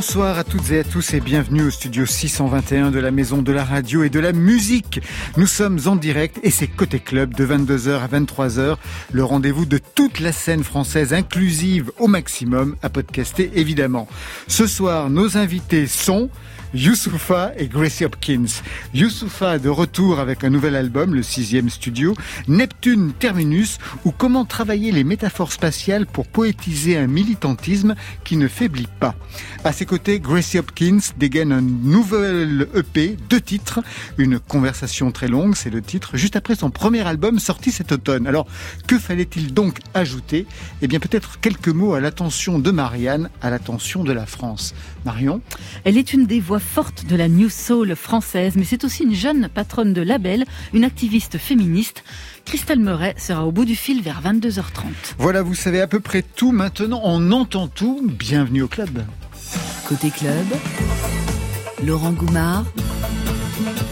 Bonsoir à toutes et à tous et bienvenue au studio 621 de la Maison de la Radio et de la Musique. Nous sommes en direct et c'est Côté Club de 22h à 23h, le rendez-vous de toute la scène française inclusive au maximum à podcaster évidemment. Ce soir, nos invités sont Youssoufa et Gracie Hopkins. Youssoufa de retour avec un nouvel album, le sixième studio, Neptune Terminus, ou comment travailler les métaphores spatiales pour poétiser un militantisme qui ne faiblit pas. À ses côtés, Gracie Hopkins dégaine un nouvel EP, deux titres, une conversation très longue, c'est le titre, juste après son premier album sorti cet automne. Alors, que fallait-il donc ajouter? Eh bien, peut-être quelques mots à l'attention de Marianne, à l'attention de la France. Marion Elle est une des voix forte de la New Soul française, mais c'est aussi une jeune patronne de label, une activiste féministe. Christelle Meuret sera au bout du fil vers 22h30. Voilà, vous savez à peu près tout maintenant, on entend tout. Bienvenue au club. Côté club, Laurent Goumard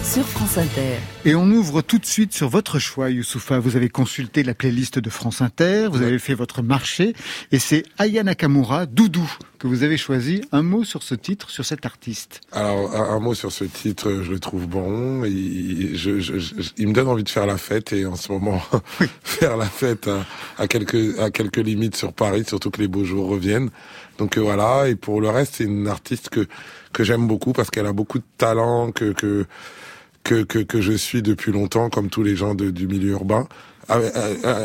sur France Inter. Et on ouvre tout de suite sur votre choix, Youssoufa. Vous avez consulté la playlist de France Inter, vous avez fait votre marché, et c'est Aya Nakamura, Doudou, que vous avez choisi. Un mot sur ce titre, sur cet artiste. Alors, un, mot sur ce titre, je le trouve bon. Il, il me donne envie de faire la fête, et en ce moment, faire la fête à, quelques, à quelques limites sur Paris, surtout que les beaux jours reviennent. Donc euh, voilà, et pour le reste, c'est une artiste que que j'aime beaucoup parce qu'elle a beaucoup de talent, que que que, que, que je suis depuis longtemps, comme tous les gens de, du milieu urbain.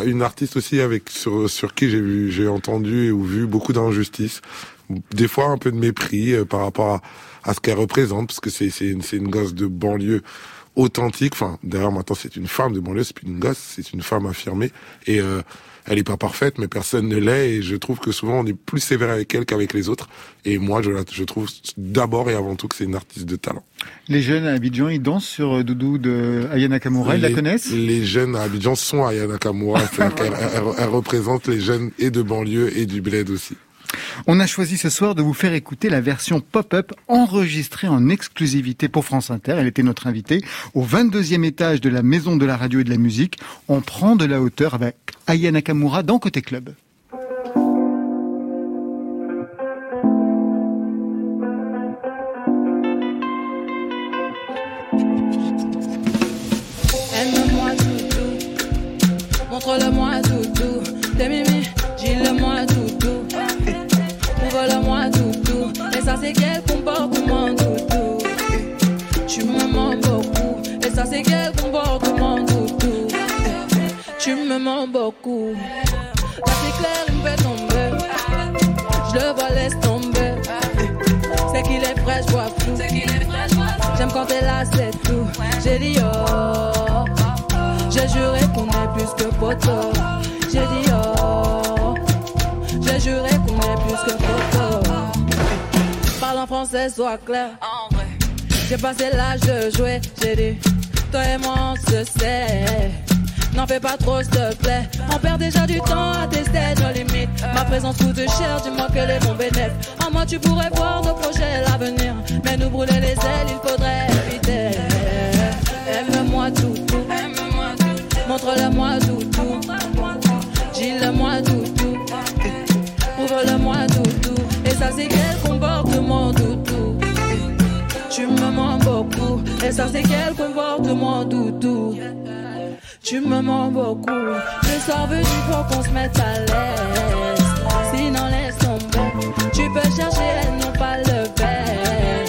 Une artiste aussi avec sur, sur qui j'ai vu, j'ai entendu ou vu beaucoup d'injustices, des fois un peu de mépris euh, par rapport à, à ce qu'elle représente, parce que c'est c'est une, une gosse de banlieue authentique. Enfin, d'ailleurs maintenant c'est une femme de banlieue, c'est plus une gosse, c'est une femme affirmée et euh, elle est pas parfaite, mais personne ne l'est. Et je trouve que souvent on est plus sévère avec elle qu'avec les autres. Et moi, je, je trouve d'abord et avant tout que c'est une artiste de talent. Les jeunes à Abidjan, ils dansent sur euh, Doudou de Ayana Kamura, ils la connaissent? Les jeunes à Abidjan sont Ayana Kamura. elle, représente les jeunes et de banlieue et du bled aussi. On a choisi ce soir de vous faire écouter la version pop-up enregistrée en exclusivité pour France Inter. Elle était notre invitée au 22e étage de la Maison de la Radio et de la Musique. On prend de la hauteur avec Aya Nakamura dans Côté Club. Ça c'est quel comportement tout, Tu me mens beaucoup, et ça c'est quel comportement tu me mens beaucoup. Là c'est clair, il me fait tomber. Je le vois, laisse tomber. C'est qu'il est frais, je vois flou. J'aime quand t'es là, c'est tout. J'ai dit oh. J'ai juré qu'on est plus que poteau. J'ai dit oh. J'ai juré en français, sois clair. J'ai passé l'âge de jouer. J'ai dit, toi et moi on se sait. N'en fais pas trop, s'il te plaît. On perd déjà du temps à tester nos limites. Ma présence coûte cher, dis-moi quel est mon bénéfice. En moi, tu pourrais voir nos projets, l'avenir. Mais nous brûler les ailes, il faudrait éviter. Aime-moi tout, tout. Montre-le-moi tout, tout. Dis-le-moi tout, tout. Ouvre-le-moi tout, tout. Et ça, c'est quel comportement tout, tout. Tu me mens beaucoup. Et ça, c'est quel comportement tout, tout. Tu me mens beaucoup. Le soir venu pour qu'on se mette à l'aise. Sinon, laisse tomber. Tu peux chercher, elles n'ont pas le verre.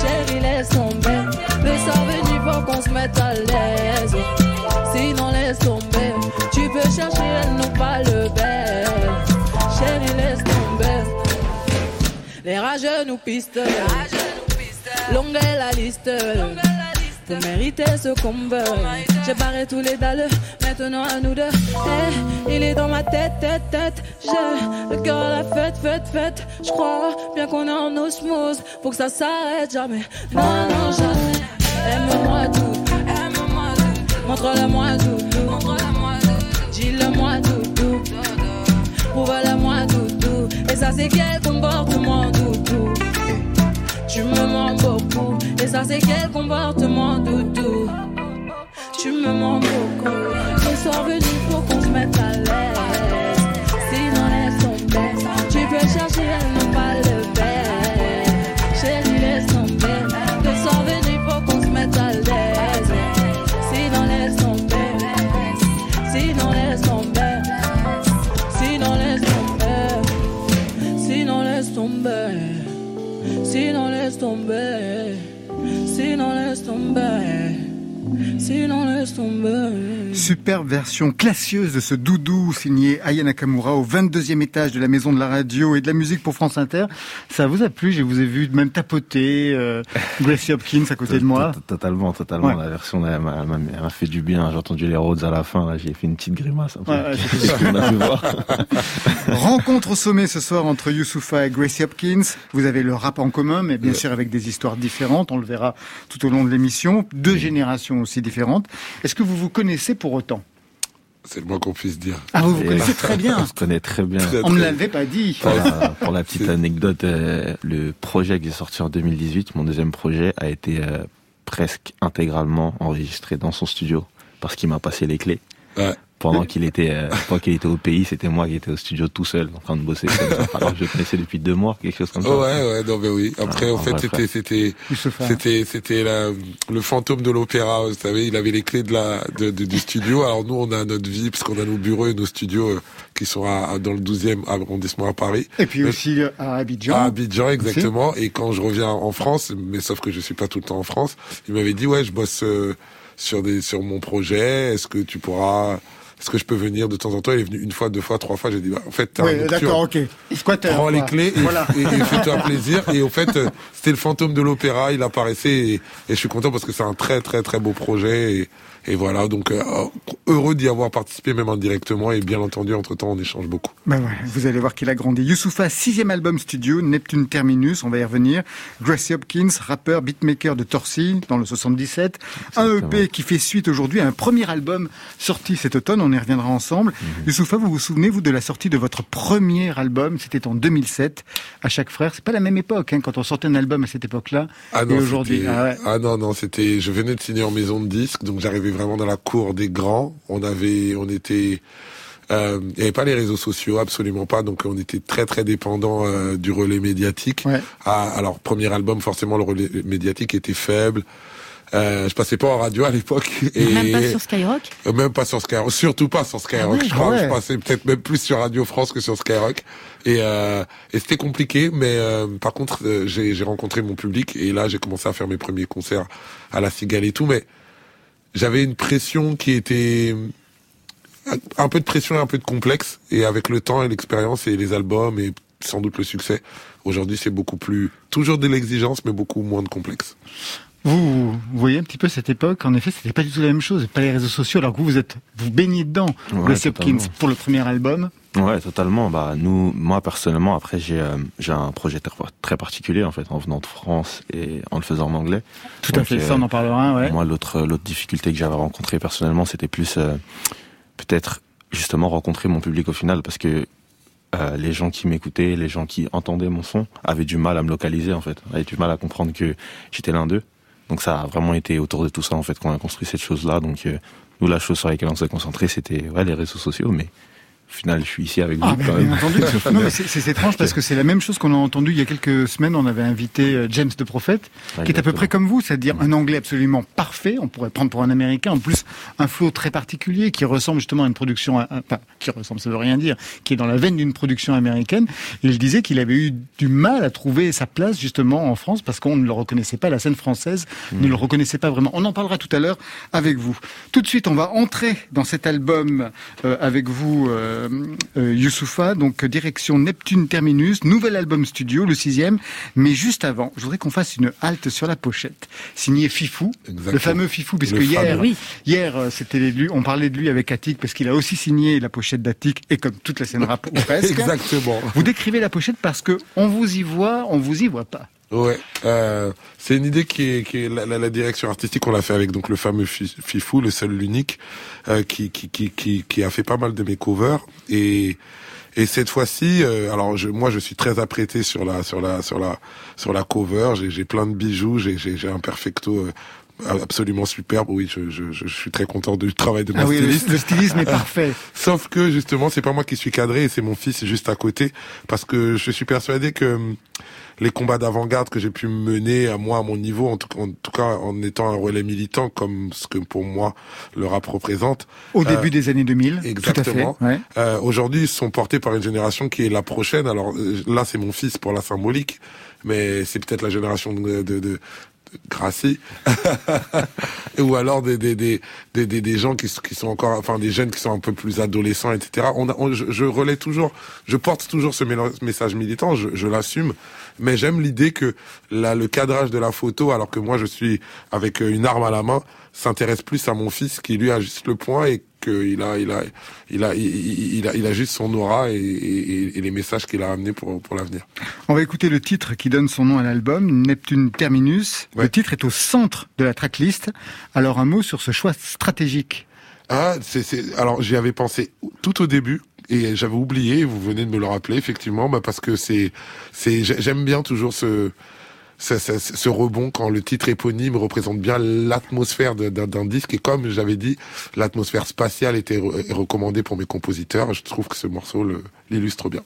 Chérie, laisse tomber. Le soir venu pour qu'on se mette à l'aise. Sinon, laisse tomber. Les rageux nous pistent. Longue est la liste. Vous méritez ce qu'on veut. J'ai barré tous les dalles, maintenant à nous deux. Eh, il est dans ma tête, tête, tête. J'ai le cœur à la fête, fête, fête. Je crois bien qu'on est en osmose. Faut que ça s'arrête jamais. Non, non, jamais. Aime-moi tout, aime-moi tout. Montre-le-moi tout. Montre-le-moi tout. Dis-le-moi tout. Prouve-le-moi tout. Et ça, c'est quel comportement tout. Tu me mens beaucoup, et ça c'est quel comportement doudou. Tu me mens beaucoup, le soir venu faut qu'on se mette à l'aise. Sinon, laisse tomber. Superbe version classieuse de ce doudou signé Aya Nakamura au 22e étage de la maison de la radio et de la musique pour France Inter. Ça vous a plu? Je vous ai vu même tapoter euh, Gracie Hopkins à côté de moi. Totalement, totalement. Ouais. La version m'a fait du bien. J'ai entendu les Rhodes à la fin. J'ai fait une petite grimace. un. Ouais, ouais, a voir? Rencontre au sommet ce soir entre Youssoufa et Gracie Hopkins. Vous avez le rap en commun, mais bien sûr avec des histoires différentes. On le verra tout au long de l'émission. Deux générations aussi différentes. Est-ce que vous vous connaissez pour autant C'est le moins qu'on puisse dire. Ah, vous vous connaissez très bien. On se connaît très bien. Très, On me très- l'avait pas dit. Pour la, pour la petite anecdote, euh, le projet que j'ai sorti en 2018, mon deuxième projet, a été euh, presque intégralement enregistré dans son studio parce qu'il m'a passé les clés. Ouais. Pendant qu'il était, euh, pendant qu'il était au pays, c'était moi qui étais au studio tout seul, en train de bosser. comme ça. Alors que je le connaissais depuis deux mois, quelque chose comme ça. Ouais, ouais, non, mais oui. Après, Ah, en fait, bref, c'était, c'était, c'était, c'était le fantôme de l'opéra. Vous savez, il avait les clés de la, de, de- du studio. Alors nous, on a notre vie parce qu'on a nos bureaux et nos studios euh, qui sont à, à- dans le 12e arrondissement à Paris. Et puis Mais- aussi euh, à Abidjan. À Abidjan, exactement. Et quand je reviens en France, mais sauf que je suis pas tout le temps en France, il m'avait dit ouais, je bosse euh, sur des sur mon projet. Est-ce que tu pourras Est-ce que je peux venir de temps en temps Il est venu une fois, deux fois, trois fois. J'ai dit bah, en fait, un Oui, d'accord, ok. Squatter. Prends les clés et, Voilà. et, et fais-toi plaisir. Et au fait, euh, c'était le fantôme de l'opéra. Il apparaissait et, et je suis content parce que c'est un très très très beau projet. Et, et voilà, donc euh, heureux d'y avoir participé même indirectement. Et bien entendu, entre temps, on échange beaucoup. Ben ouais, vous allez voir qu'il a grandi. Youssoufa, sixième album studio, Neptune Terminus, on va y revenir. Gracie Hopkins, rappeur, beatmaker de Torcy, dans le 77. Un Exactement. EP qui fait suite aujourd'hui à un premier album sorti cet automne, on y reviendra ensemble. Mhm. Youssoufa, vous vous souvenez, vous, de la sortie de votre premier album? C'était en 2007, à chaque frère. C'est pas la même époque, hein, quand on sortait un album à cette époque-là. Ah Et non, aujourd'hui, ah ouais. ah non, non, c'était. Je venais de signer en maison de disque, donc j'arrivais vraiment dans la cour des grands. On avait, on était. euh, Il n'y avait pas les réseaux sociaux, absolument pas. Donc on était très très dépendant euh, du relais médiatique. Ouais. Ah, alors premier album, forcément le relais médiatique était faible. Euh, je passais pas en radio à l'époque et Même pas sur Skyrock? Euh, même pas sur Skyrock, surtout pas sur Skyrock. Ah ouais, je crois ouais. je passais peut-être même plus sur Radio France que sur Skyrock. Et, euh, et c'était compliqué, mais euh, par contre, euh, j'ai j'ai rencontré mon public et là, j'ai commencé à faire mes premiers concerts à la Cigale et tout. Mais j'avais une pression qui était un peu de pression et un peu de complexe. Et avec le temps et l'expérience et les albums et sans doute le succès, aujourd'hui, c'est beaucoup plus toujours de l'exigence, mais beaucoup moins de complexe. Vous, vous voyez un petit peu cette époque, en effet, c'était pas du tout la même chose, pas les réseaux sociaux, alors que vous, vous êtes, vous baignez dedans. Ouais, Hopkins pour le premier album. Ouais, totalement. Bah nous, moi personnellement, après j'ai euh, j'ai un projet très, particulier en fait, en venant de France et en le faisant en anglais. Tout à fait, euh, ça on en parlera, ouais. Moi, l'autre l'autre difficulté que j'avais rencontrée personnellement, c'était plus euh, peut-être justement rencontrer mon public au final, parce que euh, les gens qui m'écoutaient, les gens qui entendaient mon son, avaient du mal à me localiser en fait, avaient du mal à comprendre que j'étais l'un d'eux. Donc ça a vraiment été autour de tout ça en fait qu'on a construit cette chose-là. Donc euh, nous, la chose sur laquelle on s'est concentré, c'était ouais, les réseaux sociaux, mais au final, je suis ici avec vous Ah, quand bien même. c'est étrange parce que c'est la même chose qu'on a entendu il y a quelques semaines. On avait invité euh, James de Prophète, qui est à peu près comme vous, c'est-à-dire un anglais absolument parfait. On pourrait prendre pour un américain. En plus, un flow très particulier qui ressemble justement à une production, à- enfin, qui ressemble, ça veut rien dire, qui est dans la veine d'une production américaine. Et il disait qu'il avait eu du mal à trouver sa place justement en France parce qu'on ne le reconnaissait pas, la scène française ne le reconnaissait pas vraiment. On en parlera tout à l'heure avec vous. Tout de suite, on va entrer dans cet album euh, avec vous, euh, Youssoufa. Donc, direction Neptune Terminus, nouvel album studio, le sixième. Mais juste avant, je voudrais qu'on fasse une halte sur la pochette, signé Fifou, Exactement. le fameux Fifou, puisque hier. Oui. hier, euh, c'était lui, on parlait de lui avec Attic, parce qu'il a aussi signé la pochette d'Attic, et comme toute la scène rap, presque. Exactement. Vous décrivez la pochette parce que on vous y voit, on vous y voit pas. Ouais, euh, c'est une idée qui est, qui est la, la- la direction artistique. On l'a fait avec donc le fameux Fi- Fifou, le seul, l'unique, euh, qui, qui, qui, qui, qui a fait pas mal de mes covers. Et, et cette fois-ci, euh, alors je, moi je suis très apprêté sur la, sur la, sur la, sur la cover. J'ai, j'ai plein de bijoux. J'ai, j'ai, j'ai un perfecto euh, absolument superbe. Oui, je, je, je, suis très content du travail de mon ah oui, styliste. Le, stylisme est parfait. Sauf que justement, c'est pas moi qui suis cadré et c'est mon fils juste à côté, parce que je suis persuadé que hum, les combats d'avant-garde que j'ai pu mener à moi à mon niveau, en tout, en tout, cas en étant un relais militant comme ce que pour moi le rap représente. Au début euh, des années 2000. Exactement. Ouais. Euh, Aujourd'hui, ils sont portés par une génération qui est la prochaine. Alors euh, là, c'est mon fils pour la symbolique, mais c'est peut-être la génération de, de, de Gracie, ou alors des des, des, des, des, gens qui, qui sont encore, enfin des jeunes qui sont un peu plus adolescents, etc. On, on je, je, relais toujours, je porte toujours ce message militant, je, je l'assume, mais j'aime l'idée que le cadrage de la photo, alors que moi je suis avec une arme à la main, s'intéresse plus à mon fils qui lui a juste le point et qu'il a, il a, il a, il, a, il a juste son aura et, et, et les messages qu'il a amenés pour, pour l'avenir. On va écouter le titre qui donne son nom à l'album, Neptune Terminus. Ouais. Le titre est au centre de la tracklist. Alors un mot sur ce choix stratégique. Ah, c'est, alors j'y avais pensé tout au début et j'avais oublié. Vous venez de me le rappeler effectivement, bah parce que c'est, c'est, j'aime bien toujours ce ce, rebond quand le titre éponyme représente bien l'atmosphère d'un disque et comme j'avais dit, l'atmosphère spatiale était recommandée pour mes compositeurs. Je trouve que ce morceau l'illustre bien.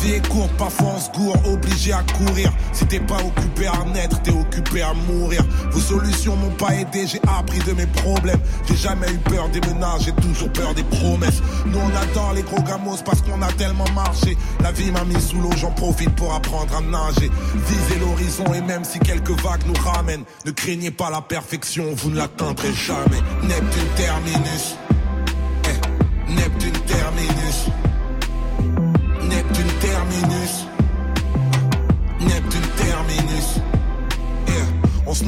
Vie est courte, parfois on se gourre, obligé à courir. Si t'es pas occupé à naître, t'es occupé à mourir. Vos solutions m'ont pas aidé, j'ai appris de mes problèmes. J'ai jamais eu peur des menaces, j'ai toujours peur des promesses. Nous on adore les gros gamos parce qu'on a tellement marché. La vie m'a mis sous l'eau, j'en profite pour apprendre à nager. Visez l'horizon et même si quelques vagues nous ramènent, ne craignez pas la perfection, vous ne l'atteindrez jamais. Neptune terminus. Eh, Neptune terminus.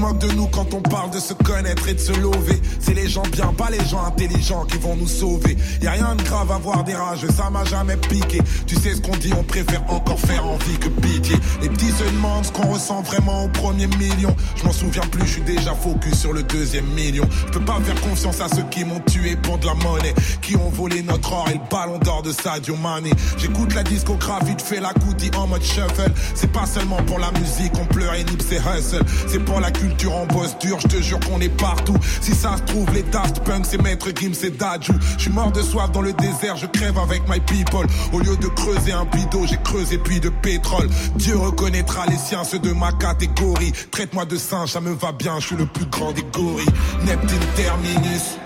De nous quand on parle de se connaître et de se lever. C'est les gens bien, pas les gens intelligents qui vont nous sauver. Y a rien de grave à voir des rages, ça m'a jamais piqué. Tu sais ce qu'on dit, on préfère encore faire envie que pitié. Les petits se demandent ce qu'on ressent vraiment au premier million. Je m'en souviens plus, je suis déjà focus sur le deuxième million. Je peux pas faire confiance à ceux qui m'ont tué pour de la monnaie, qui ont volé notre or et le ballon d'or de Sadio Mane. J'écoute la discographie de la Kuti en mode shuffle. C'est pas seulement pour la musique, on pleure et nip c'est hustle. C'est pour la culture en bosse dur, je te jure qu'on est partout. Si ça se trouve, les Daft Punk, c'est Maître Gims, c'est Daju. Je suis mort de soif dans le désert, je crève avec my people. Au lieu de creuser un bidon, j'ai creusé puis de pétrole. Dieu reconnaîtra les siens, ceux de ma catégorie. Traite-moi de singe, ça me va bien, je suis le plus grand des gorilles. Neptune terminus.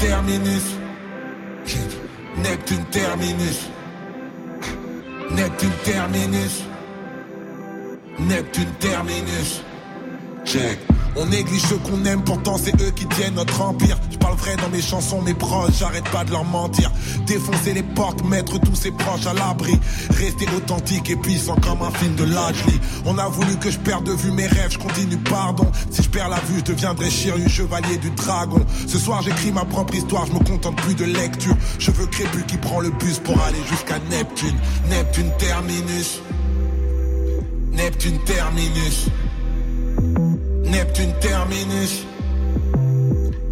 Terminus. Neptune terminus. Neptune terminus. Neptune terminus. Check. On néglige ceux qu'on aime, pourtant c'est eux qui tiennent notre empire. Je parle vrai dans mes chansons, mes proches, j'arrête pas de leur mentir. Défoncer les portes, mettre tous ses proches à l'abri. Rester authentique et puissant comme un film de Lajli. On a voulu que je perde de vue mes rêves, je continue, pardon. Si je perds la vue, je deviendrai Shiryu, chevalier du dragon. Ce soir j'écris ma propre histoire, je me contente plus de lecture. Je veux Crépus qui prend le bus pour aller jusqu'à Neptune. Neptune terminus. Neptune terminus. Neptune terminus.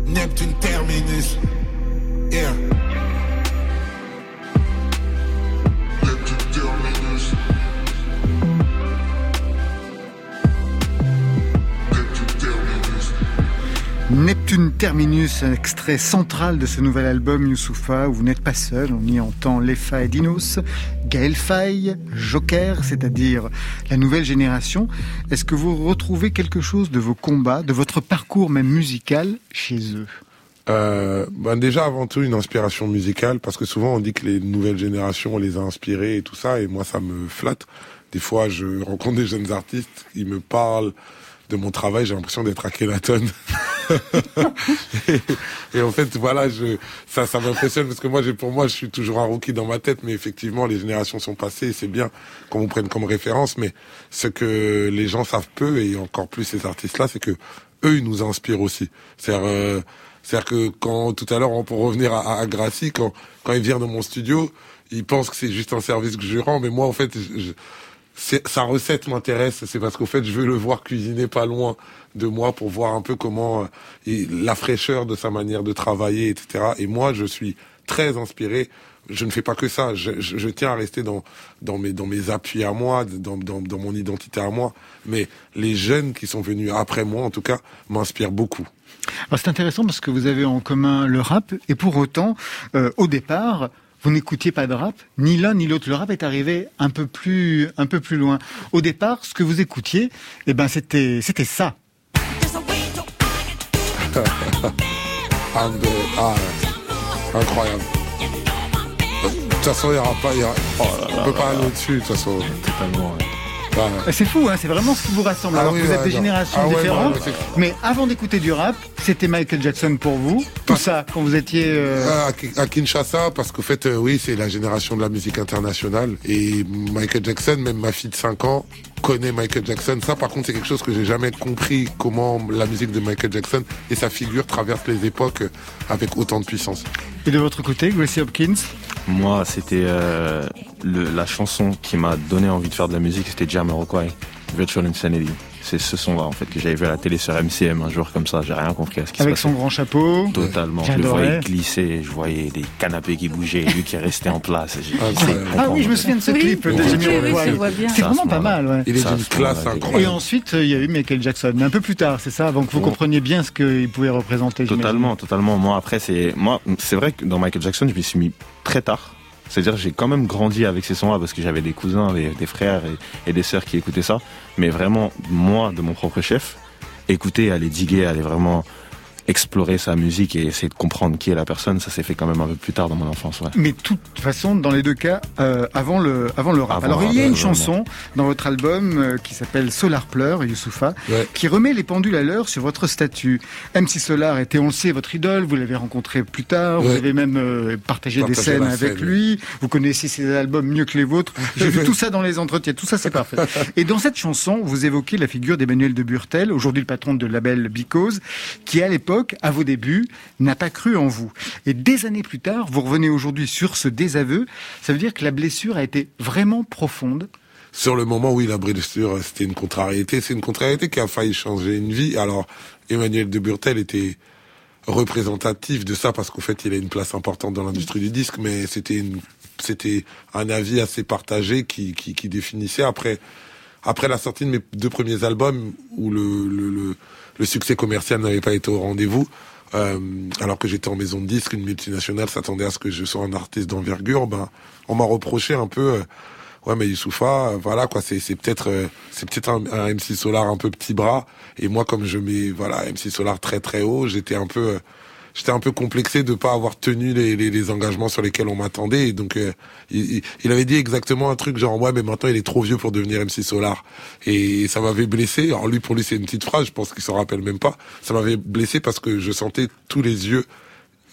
Neptune terminus. Yeah. Neptune terminus. Neptune terminus. Un extrait central de ce nouvel album Youssoufa, où vous n'êtes pas seul, on y entend Lefa et Dinos, Gaël Faye, Joker, c'est-à-dire la nouvelle génération. Est-ce que vous retrouvez quelque chose de vos combats, de votre parcours même musical chez eux? Euh, ben déjà avant tout une inspiration musicale parce que souvent on dit que les nouvelles générations on les a inspirés et tout ça et moi ça me flatte. Des fois je rencontre des jeunes artistes, ils me parlent de mon travail, j'ai l'impression d'être à Kenaton. et, en fait, voilà, je, ça, ça m'impressionne parce que moi, j'ai, pour moi, je suis toujours un rookie dans ma tête, mais effectivement, les générations sont passées et c'est bien qu'on vous prenne comme référence. Mais ce que les gens savent peu et encore plus ces artistes-là, c'est que eux, ils nous inspirent aussi. C'est-à-dire, euh, c'est-à-dire que quand tout à l'heure, pour revenir à, à Gracie, quand quand il vient dans mon studio, ils pensent que c'est juste un service que je rends, mais moi, en fait, je, sa recette m'intéresse, c'est parce qu'au fait, je veux le voir cuisiner pas loin de moi pour voir un peu comment euh, la fraîcheur de sa manière de travailler, etc. Et moi, je suis très inspiré. Je ne fais pas que ça. Je, tiens à rester dans mes appuis à moi, dans mon identité à moi. Mais les jeunes qui sont venus après moi, en tout cas, m'inspirent beaucoup. Alors c'est intéressant parce que vous avez en commun le rap et pour autant, euh, au départ, vous n'écoutiez pas de rap, ni l'un ni l'autre. Le rap est arrivé un peu plus, un peu plus loin. Au départ, ce que vous écoutiez, eh ben, c'était, c'était ça. ah, incroyable. De toute façon, il n'y aura pas, il y aura, oh on peut pas aller au-dessus, de toute façon. Totalement. C'est fou, hein, c'est vraiment ce qui vous rassemble. Ah alors que vous êtes des générations ah différentes. mais avant d'écouter du rap, c'était Michael Jackson pour vous. Tout ça, quand vous étiez euh, à, Kinshasa, parce qu'au fait, euh, oui, c'est la génération de la musique internationale. Et Michael Jackson, même ma fille de 5 ans, connaît Michael Jackson. Ça, par contre, c'est quelque chose que j'ai jamais compris comment la musique de Michael Jackson et sa figure traversent les époques avec autant de puissance. Et de votre côté, Gracie Hopkins? Moi, c'était euh, la chanson qui m'a donné envie de faire de la musique, c'était Jamiroquai, Virtual Insanity c'est ce son-là en fait que j'avais vu à la télé sur MCM un jour comme ça. J'ai rien compris à ce qui se passait. Avec son grand chapeau. Totalement. Je le voyais glisser, je voyais des canapés qui bougeaient, lui qui restait en place. Ah, oui, je me souviens de ce clip de C'est vraiment pas mal. Ouais. Il est d'une classe incroyable. Et ensuite, il y a eu Michael Jackson, mais un peu plus tard, c'est ça, avant que vous compreniez bien ce qu'il pouvait représenter. Totalement, totalement. Moi après, c'est moi, c'est vrai que dans Michael Jackson, je me suis mis très tard c'est-à-dire j'ai quand même grandi avec ces sons-là parce que j'avais des cousins, des, frères et, des sœurs qui écoutaient ça. Mais vraiment, moi, de mon propre chef, écouter, aller diguer, aller vraiment explorer sa musique et essayer de comprendre qui est la personne, ça s'est fait quand même un peu plus tard dans mon enfance. Ouais. Mais de toute façon, dans les deux cas, euh, avant le avant le rap. Alors il y a une chanson dans votre album euh, qui s'appelle Solar Pleur, Youssoufa, qui remet les pendules à l'heure sur votre statut. MC Solar était, on le sait, votre idole. Vous l'avez rencontré plus tard. Vous avez même euh, partagé des scènes avec lui. Vous connaissez ses albums mieux que les vôtres. J'ai vu tout ça dans les entretiens. Tout ça, c'est parfait. Et dans cette chanson, vous évoquez la figure d'Emmanuel de Burtel, aujourd'hui le patron de label Because, qui à l'époque à vos débuts, n'a pas cru en vous. Et des années plus tard, vous revenez aujourd'hui sur ce désaveu. Ça veut dire que la blessure a été vraiment profonde sur le moment, oui, la blessure, c'était une contrariété. C'est une contrariété qui a failli changer une vie. Alors, Emmanuel de Burtel était représentatif de ça parce qu'en fait, il a une place importante dans l'industrie du disque, mais c'était c'était un avis assez partagé qui, définissait après, après la sortie de mes deux premiers albums où le succès commercial n'avait pas été au rendez-vous. Euh, alors que j'étais en maison de disque, une multinationale s'attendait à ce que je sois un artiste d'envergure. Ben, on m'a reproché un peu. Euh, ouais, mais Youssoufa, euh, voilà quoi, c'est peut-être c'est peut-être un, un, MC Solar un peu petit bras. Et moi, comme je mets voilà MC Solar très très haut, j'étais un peu j'étais un peu complexé de pas avoir tenu les, les, les engagements sur lesquels on m'attendait. Donc, euh, il, il, avait dit exactement un truc genre, ouais, mais maintenant il est trop vieux pour devenir MC Solar. Et ça m'avait blessé. Alors lui, pour lui, c'est une petite phrase, je pense qu'il s'en rappelle même pas. Ça m'avait blessé parce que je sentais tous les yeux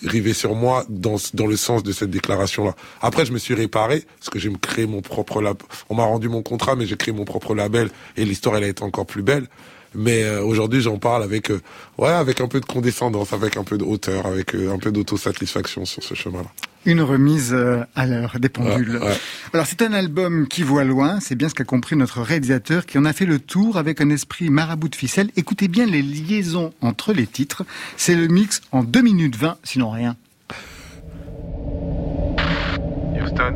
rivés sur moi dans, dans le sens de cette déclaration-là. Après, je me suis réparé parce que j'ai créé mon propre label. On m'a rendu mon contrat, mais j'ai créé mon propre label et l'histoire, elle a été encore plus belle. Mais euh, aujourd'hui, j'en parle avec, euh, ouais, avec un peu de condescendance, avec un peu de hauteur, avec euh, un peu d'autosatisfaction sur ce chemin-là. Une remise à l'heure des pendules. Alors c'est un album qui voit loin, c'est bien ce qu'a compris notre réalisateur qui en a fait le tour avec un esprit marabout de ficelle. Écoutez bien les liaisons entre les titres. C'est le mix en 2 minutes 20, sinon rien. Houston,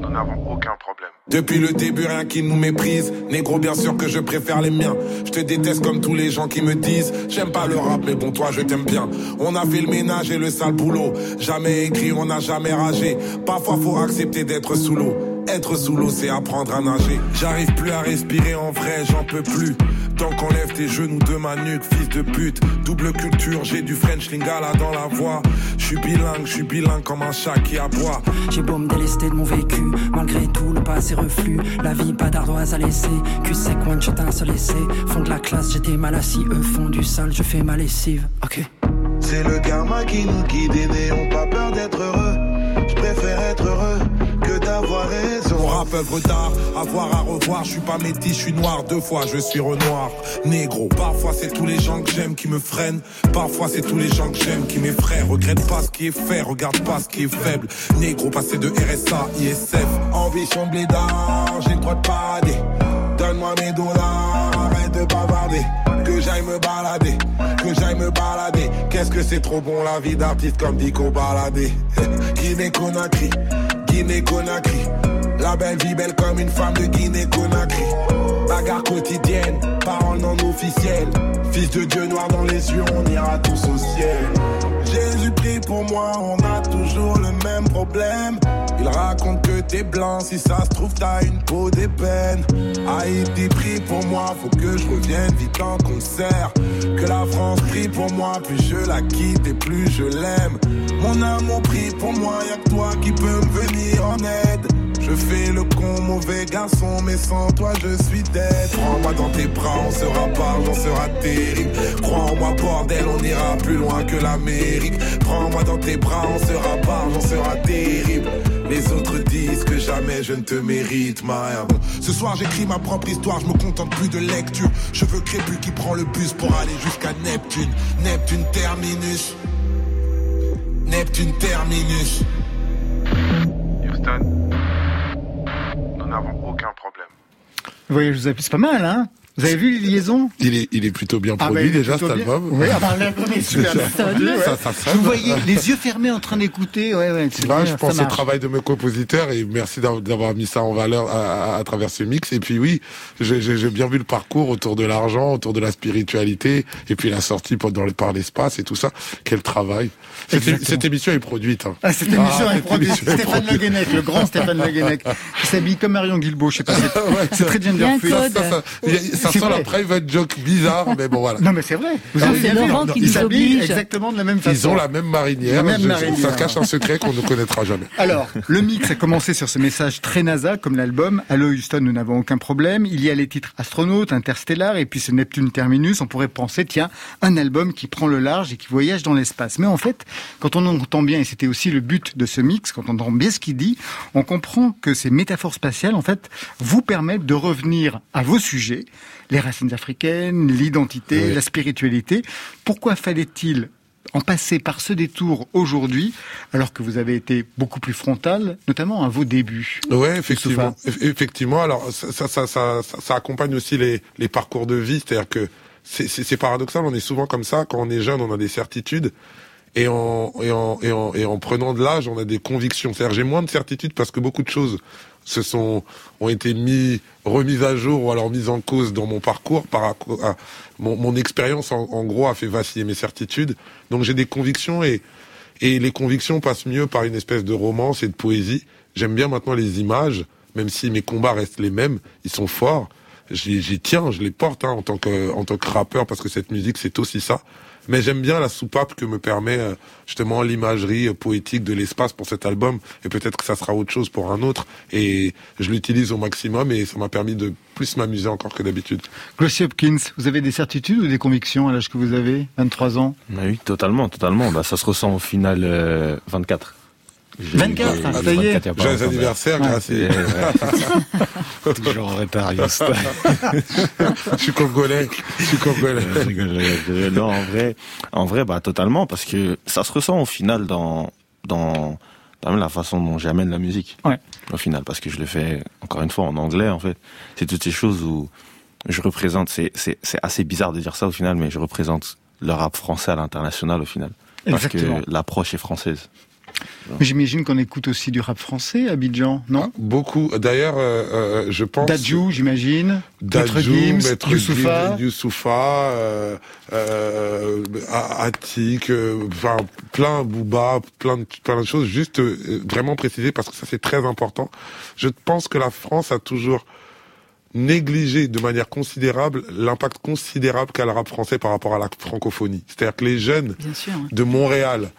nous n'avons aucun problème. Depuis le début, rien qui nous méprise. Négro, bien sûr que je préfère les miens. Je te déteste comme tous les gens qui me disent. J'aime pas le rap, mais bon, toi, je t'aime bien. On a fait le ménage et le sale boulot. Jamais écrit, on n'a jamais ragé. Parfois, faut accepter d'être sous l'eau. Être sous l'eau, c'est apprendre à nager. J'arrive plus à respirer en vrai, j'en peux plus. Tant qu'on lève tes genoux de ma nuque, fils de pute. Double culture, j'ai du French lingala dans la voix. Je suis bilingue, je suis bilingue comme un chat qui aboie. J'ai beau me délester de mon vécu, malgré tout, le passé reflue. La vie, pas d'ardoise à laisser. Sec, one shot, un seul essai. Fond de la classe, j'étais mal assis. Eux font du sale, je fais ma lessive. Ok. C'est le karma qui nous guide et n'ayons pas peur d'être heureux. Je préfère être heureux raison rap œuvre d'art, à voir, à revoir. Je suis pas métis, je suis noir deux fois, je suis renoir. Négro, parfois c'est tous les gens que j'aime qui me freinent. Parfois c'est tous les gens que j'aime qui m'effraient. Regrette pas ce qui est fait, regarde pas ce qui est faible. Négro, passé de RSA, ISF. Ambition blédard, j'ai le droit de parader. Donne-moi mes dollars, arrête de bavarder. Que j'aille me balader, que j'aille me balader. Qu'est-ce que c'est trop bon la vie d'artiste comme Dico baladé. Guinée Conakry, Guinée Conakry. La belle vie belle comme une femme de Guinée Conakry. Bagarre quotidienne, parole non officielle. Fils de Dieu noir dans les yeux, on ira tous au ciel. Jésus prie pour moi, on a toujours le même problème. Il raconte que t'es blanc, si ça se trouve t'as une peau d'ébène. Haïti prie pour moi, faut que je revienne vite en concert. Que la France prie pour moi, plus je la quitte et plus je l'aime. Mon amour prie pour moi, y'a que toi qui peux me venir en aide. Je fais le con, mauvais garçon, mais sans toi je suis dead. Prends-moi dans tes bras, on sera pas, on sera terrible. Crois en moi, bordel, on ira plus loin que l'Amérique. Prends-moi dans tes bras, on sera pas, on sera terrible. Les autres disent que jamais je ne te mérite, Maya. Ce soir j'écris ma propre histoire, je me contente plus de lecture. Je veux crépus qui prend le bus pour aller jusqu'à Neptune. Neptune terminus. Neptune terminus. Houston, aucun problème. Vous voyez, je vous appuie, c'est pas mal, hein? Vous avez vu les liaisons Il est, il est plutôt bien Ah, produit bah, il est déjà cet album. Oui, ah bah, l'album est super bien Ça, produit, ouais. ça, ça sonne. Vous voyez les yeux fermés en train d'écouter, ouais, ouais. Là, bien, je pense au travail de mes compositeurs et merci d'av- d'avoir mis ça en valeur à, à- à travers ce mix. Et puis oui, j'ai j'ai- j'ai bien vu le parcours autour de l'argent, autour de la spiritualité, et puis la sortie par, dans le- par l'espace et tout ça. Quel travail Cette, émission est produite. hein. Ah, cette émission Ah, est produite. émission est Stéphane Le produite. Guenec, le grand Stéphane Le Guenec, qui s'habille comme Marion Guilbault, je sais pas, c'est c'est très gender. Ça, sent la private joke bizarre, mais bon voilà. Non mais c'est vrai. Vous avez bien vu, qui ils nous s'habillent exactement de la même façon. Ils ont la même marinière. La même je- marinière. Ça cache un secret qu'on ne connaîtra jamais. Alors, le mix a commencé sur ce message très NASA, comme l'album. Allo Houston, nous n'avons aucun problème. Il y a les titres Astronaute, Interstellar, et puis ce Neptune Terminus. On pourrait penser, tiens, un album qui prend le large et qui voyage dans l'espace. Mais en fait, quand on entend bien, et c'était aussi le but de ce mix, quand on entend bien ce qu'il dit, on comprend que ces métaphores spatiales, en fait, vous permettent de revenir à vos sujets, les racines africaines, l'identité, Oui. la spiritualité. Pourquoi fallait-il en passer par ce détour aujourd'hui, alors que vous avez été beaucoup plus frontal, notamment à vos débuts. Ouais, effectivement. Eff- Effectivement. Alors, ça, ça, ça, ça, accompagne aussi les, les parcours de vie. C'est-à-dire que c'est paradoxal. On est souvent comme ça. Quand on est jeune, on a des certitudes. Et en, et en, et en, et en prenant de l'âge, on a des convictions. C'est-à-dire, j'ai moins de certitudes parce que beaucoup de choses se sont, ont été mis, remises à jour ou alors mises en cause dans mon parcours par à- mon, mon expérience en, en gros a fait vaciller mes certitudes. Donc j'ai des convictions et, et les convictions passent mieux par une espèce de romance et de poésie. J'aime bien maintenant les images, même si mes combats restent les mêmes, ils sont forts. J'y j'y tiens, je les porte hein, en tant que en tant que rappeur parce que cette musique c'est aussi ça. Mais j'aime bien la soupape que me permet euh, justement l'imagerie euh, poétique de l'espace pour cet album et peut-être que ça sera autre chose pour un autre et je l'utilise au maximum et ça m'a permis de plus m'amuser encore que d'habitude. Glossy Hopkins, vous avez des certitudes ou des convictions à l'âge que vous avez 23 ans? Bah oui, totalement, totalement. Bah, ça se ressent au final euh, 24. J'ai- 24, j'ai- ah, j'ai ça y est. 24 il y a pas Joyeux anniversaire. Ouais, Toujours en retard. Je suis congolais, je suis congolais. Non, en vrai, en vrai, bah totalement, parce que ça se ressent au final dans dans dans même la façon dont j'amène la musique. Ouais. Au final, parce que je le fais encore une fois en anglais, en fait. C'est toutes ces choses où je représente. C'est c'est c'est assez bizarre de dire ça au final, mais je représente le rap français à l'international au final, parce Exactement. que l'approche est française. J'imagine qu'on écoute aussi du rap français à Abidjan, non Beaucoup. D'ailleurs, euh, euh, je pense. Dadju, j'imagine. Dadju, Maître Youssoupha. Gims, Youssoupha, euh, euh, Attic, euh, enfin plein Booba, plein de, plein de choses. Juste vraiment préciser parce que ça c'est très important. Je pense que la France a toujours négligé de manière considérable l'impact considérable qu'a le rap français par rapport à la francophonie. C'est-à-dire que les jeunes sûr. hein. de Montréal,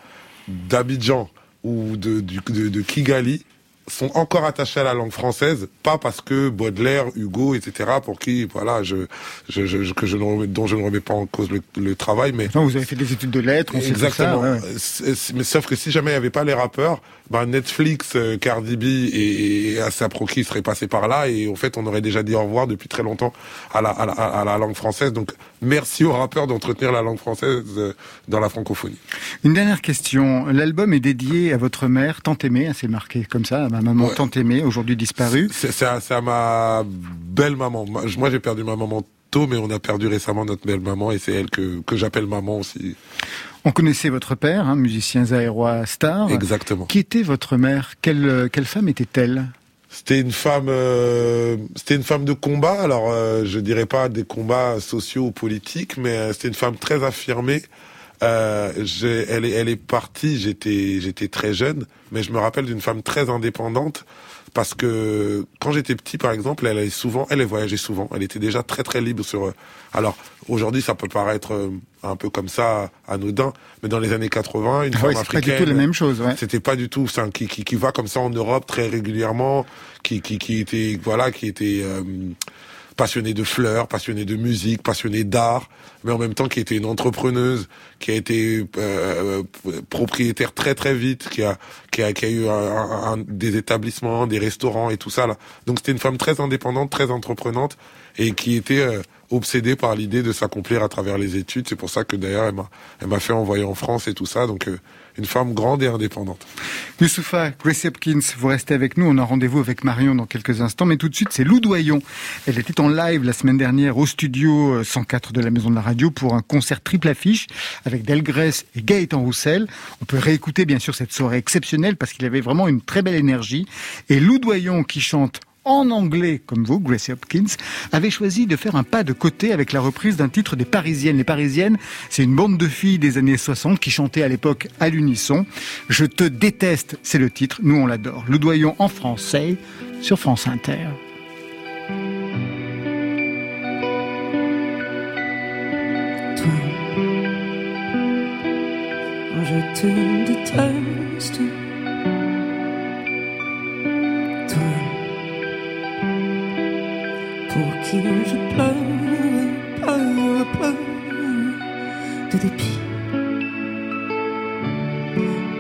d'Abidjan ou de, de, de Kigali sont encore attachés à la langue française, pas parce que Baudelaire, Hugo, etc., pour qui, voilà, je, je, je que je ne remets, dont je ne remets pas en cause le, le travail, mais non, vous avez fait des études de lettres, on exactement. Sait ça, Mais sauf que si jamais il n'y avait pas les rappeurs, ben Netflix, euh, Cardi B et, et ASAP Rocky seraient passés par là, et en fait, on aurait déjà dit au revoir depuis très longtemps à la, à la, à la langue française. Donc, merci aux rappeurs d'entretenir la langue française euh, dans la francophonie. Une dernière question. L'album est dédié à votre mère, tant aimée, hein, c'est marqué comme ça ma maman tant aimée, aujourd'hui disparue. C'est à, à, ma belle maman. Moi, j'ai perdu ma maman tôt, mais on a perdu récemment notre belle maman, et c'est elle que, que j'appelle maman aussi. On connaissait votre père, hein, musicien zaérois star. Exactement. Qui était votre mère? Quelle, quelle femme était-elle? C'était une femme, euh, c'était une femme de combat. Alors, euh, je dirais pas des combats sociaux ou politiques, mais euh, c'était une femme très affirmée, euh, elle, est, elle est partie, j'étais, j'étais très jeune, mais je me rappelle d'une femme très indépendante parce que quand j'étais petit, par exemple, elle allait souvent, elle voyageait souvent. Elle était déjà très très libre sur. Euh, alors aujourd'hui, ça peut paraître euh, un peu comme ça anodin, mais dans les années 80, une ah femme africaine, pas du tout la même chose. Ouais. C'était pas du tout ça. Qui, qui, qui va comme ça en Europe très régulièrement, qui qui, qui était voilà, qui était euh, passionnée de fleurs, passionnée de musique, passionnée d'art, mais en même temps qui était une entrepreneuse, qui a été euh, propriétaire très très vite, qui a qui a, qui a eu un, des établissements, des restaurants et tout ça là. Donc c'était une femme très indépendante, très entreprenante et qui était euh, obsédée par l'idée de s'accomplir à travers les études. C'est pour ça que d'ailleurs elle m'a elle m'a fait envoyer en France et tout ça. Donc euh, une femme grande et indépendante. Youssoufa, Grace Hopkins, vous restez avec nous. On a rendez-vous avec Marion dans quelques instants. Mais tout de suite, c'est Lou Doyon. Elle était en live la semaine dernière au studio 104 euh, de la Maison de la Radio pour un concert triple affiche avec Delgrès et Gaëtan Roussel. On peut réécouter bien sûr cette soirée exceptionnelle parce qu'il avait vraiment une très belle énergie. Et Lou Doyon qui chante en anglais, comme vous, Gracie Hopkins, avait choisi de faire un pas de côté avec la reprise d'un titre des Parisiennes. Les Parisiennes, c'est une bande de filles des années 60 qui chantaient à l'époque à l'unisson. Je te déteste, c'est le titre. Nous, on l'adore. Le doyon en français sur France Inter. je te déteste. Pour qui je pleure, pleure, pleure de dépit.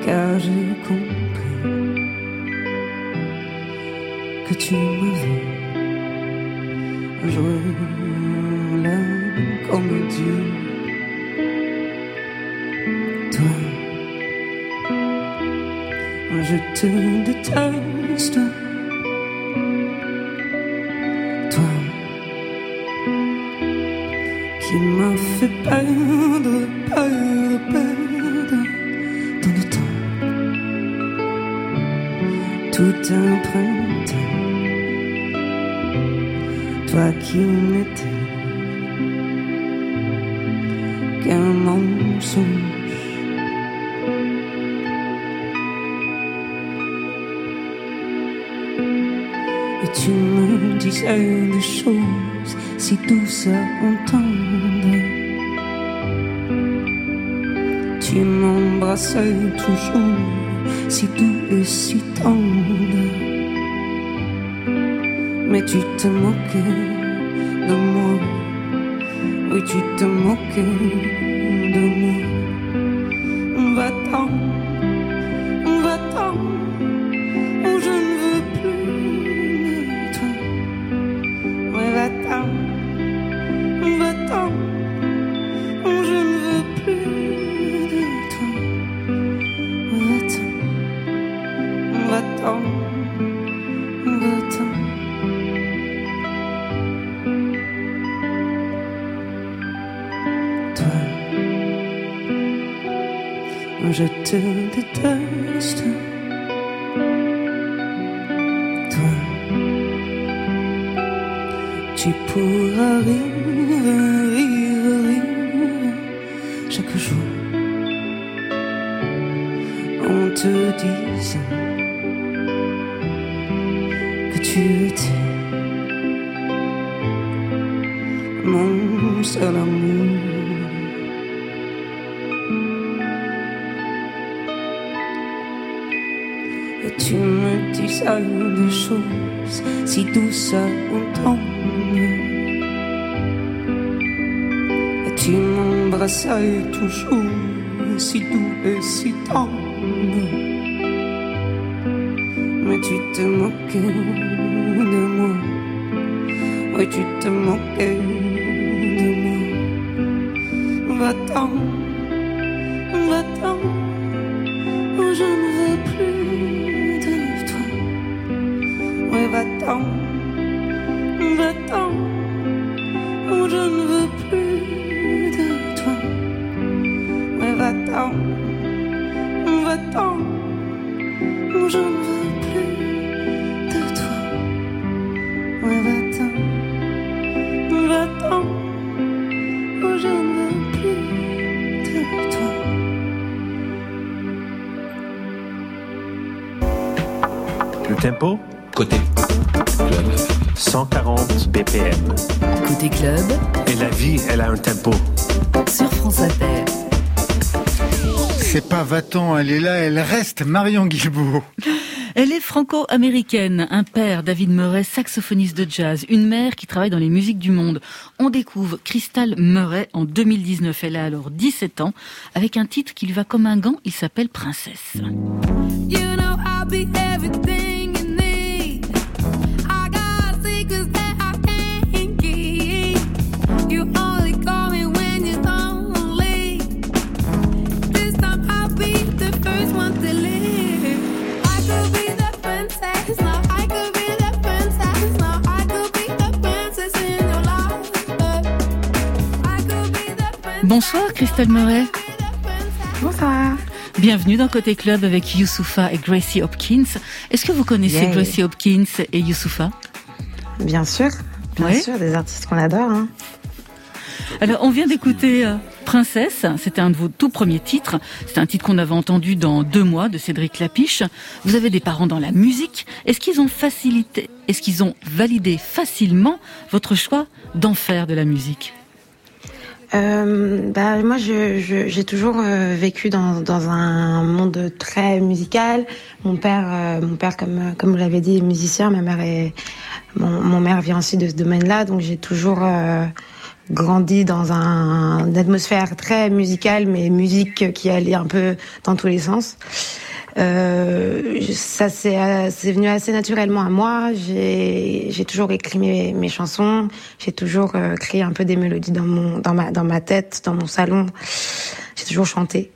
Car j'ai compris que tu m'avais joué la comédie. Toi, je te déteste. Qui m'a fait perdre, perdre, perdre dans le temps. Tout un printemps, toi qui n'étais qu'un mensonge. Et tu me disais des choses si douces à entendre. Tu m'embrassais toujours si doux et si tendre. Mais tu te moquais de moi. Oui, tu te moquais Et tu me dis seul de choses si douces autant Et tu m'embrassais toujours si doux et si tendre. Mais tu te moquais de moi. Oui, tu te moquais moi. Un tempo. sur France Inter. C'est pas va-t'en, elle est là, elle reste, Marion Guilbault. Elle est franco-américaine, un père, David Murray, saxophoniste de jazz, une mère qui travaille dans les musiques du monde. On découvre Crystal Murray en 2019, elle a alors 17 ans, avec un titre qui lui va comme un gant, il s'appelle Princesse. You know I'll be everything Crystal Murray. Bonsoir. Bienvenue dans Côté Club avec Youssoufa et Gracie Hopkins. Est-ce que vous connaissez Yeah. Gracie Hopkins et Youssoufa? Bien sûr. Bien sûr, des artistes qu'on adore. hein. Alors, on vient d'écouter euh, Princesse. C'était un de vos tout premiers titres. C'est un titre qu'on avait entendu dans Deux mois de Cédric Lapiche. Vous avez des parents dans la musique. Est-ce qu'ils ont facilité, est-ce qu'ils ont validé facilement votre choix d'en faire de la musique? Euh, bah, moi, je- je- j'ai toujours euh, vécu dans, dans un monde très musical. Mon père, euh, mon père, comme comme vous l'avez dit, est musicien. Ma mère est, mon, mon mère vient aussi de ce domaine-là, donc j'ai toujours euh, grandi dans un, une atmosphère très musicale, mais musique qui allait un peu dans tous les sens. Euh, ça c'est venu assez naturellement à moi. J'ai toujours écrit mes, mes chansons. J'ai toujours euh, créé un peu des mélodies dans mon dans ma dans ma tête, dans mon salon. J'ai toujours chanté.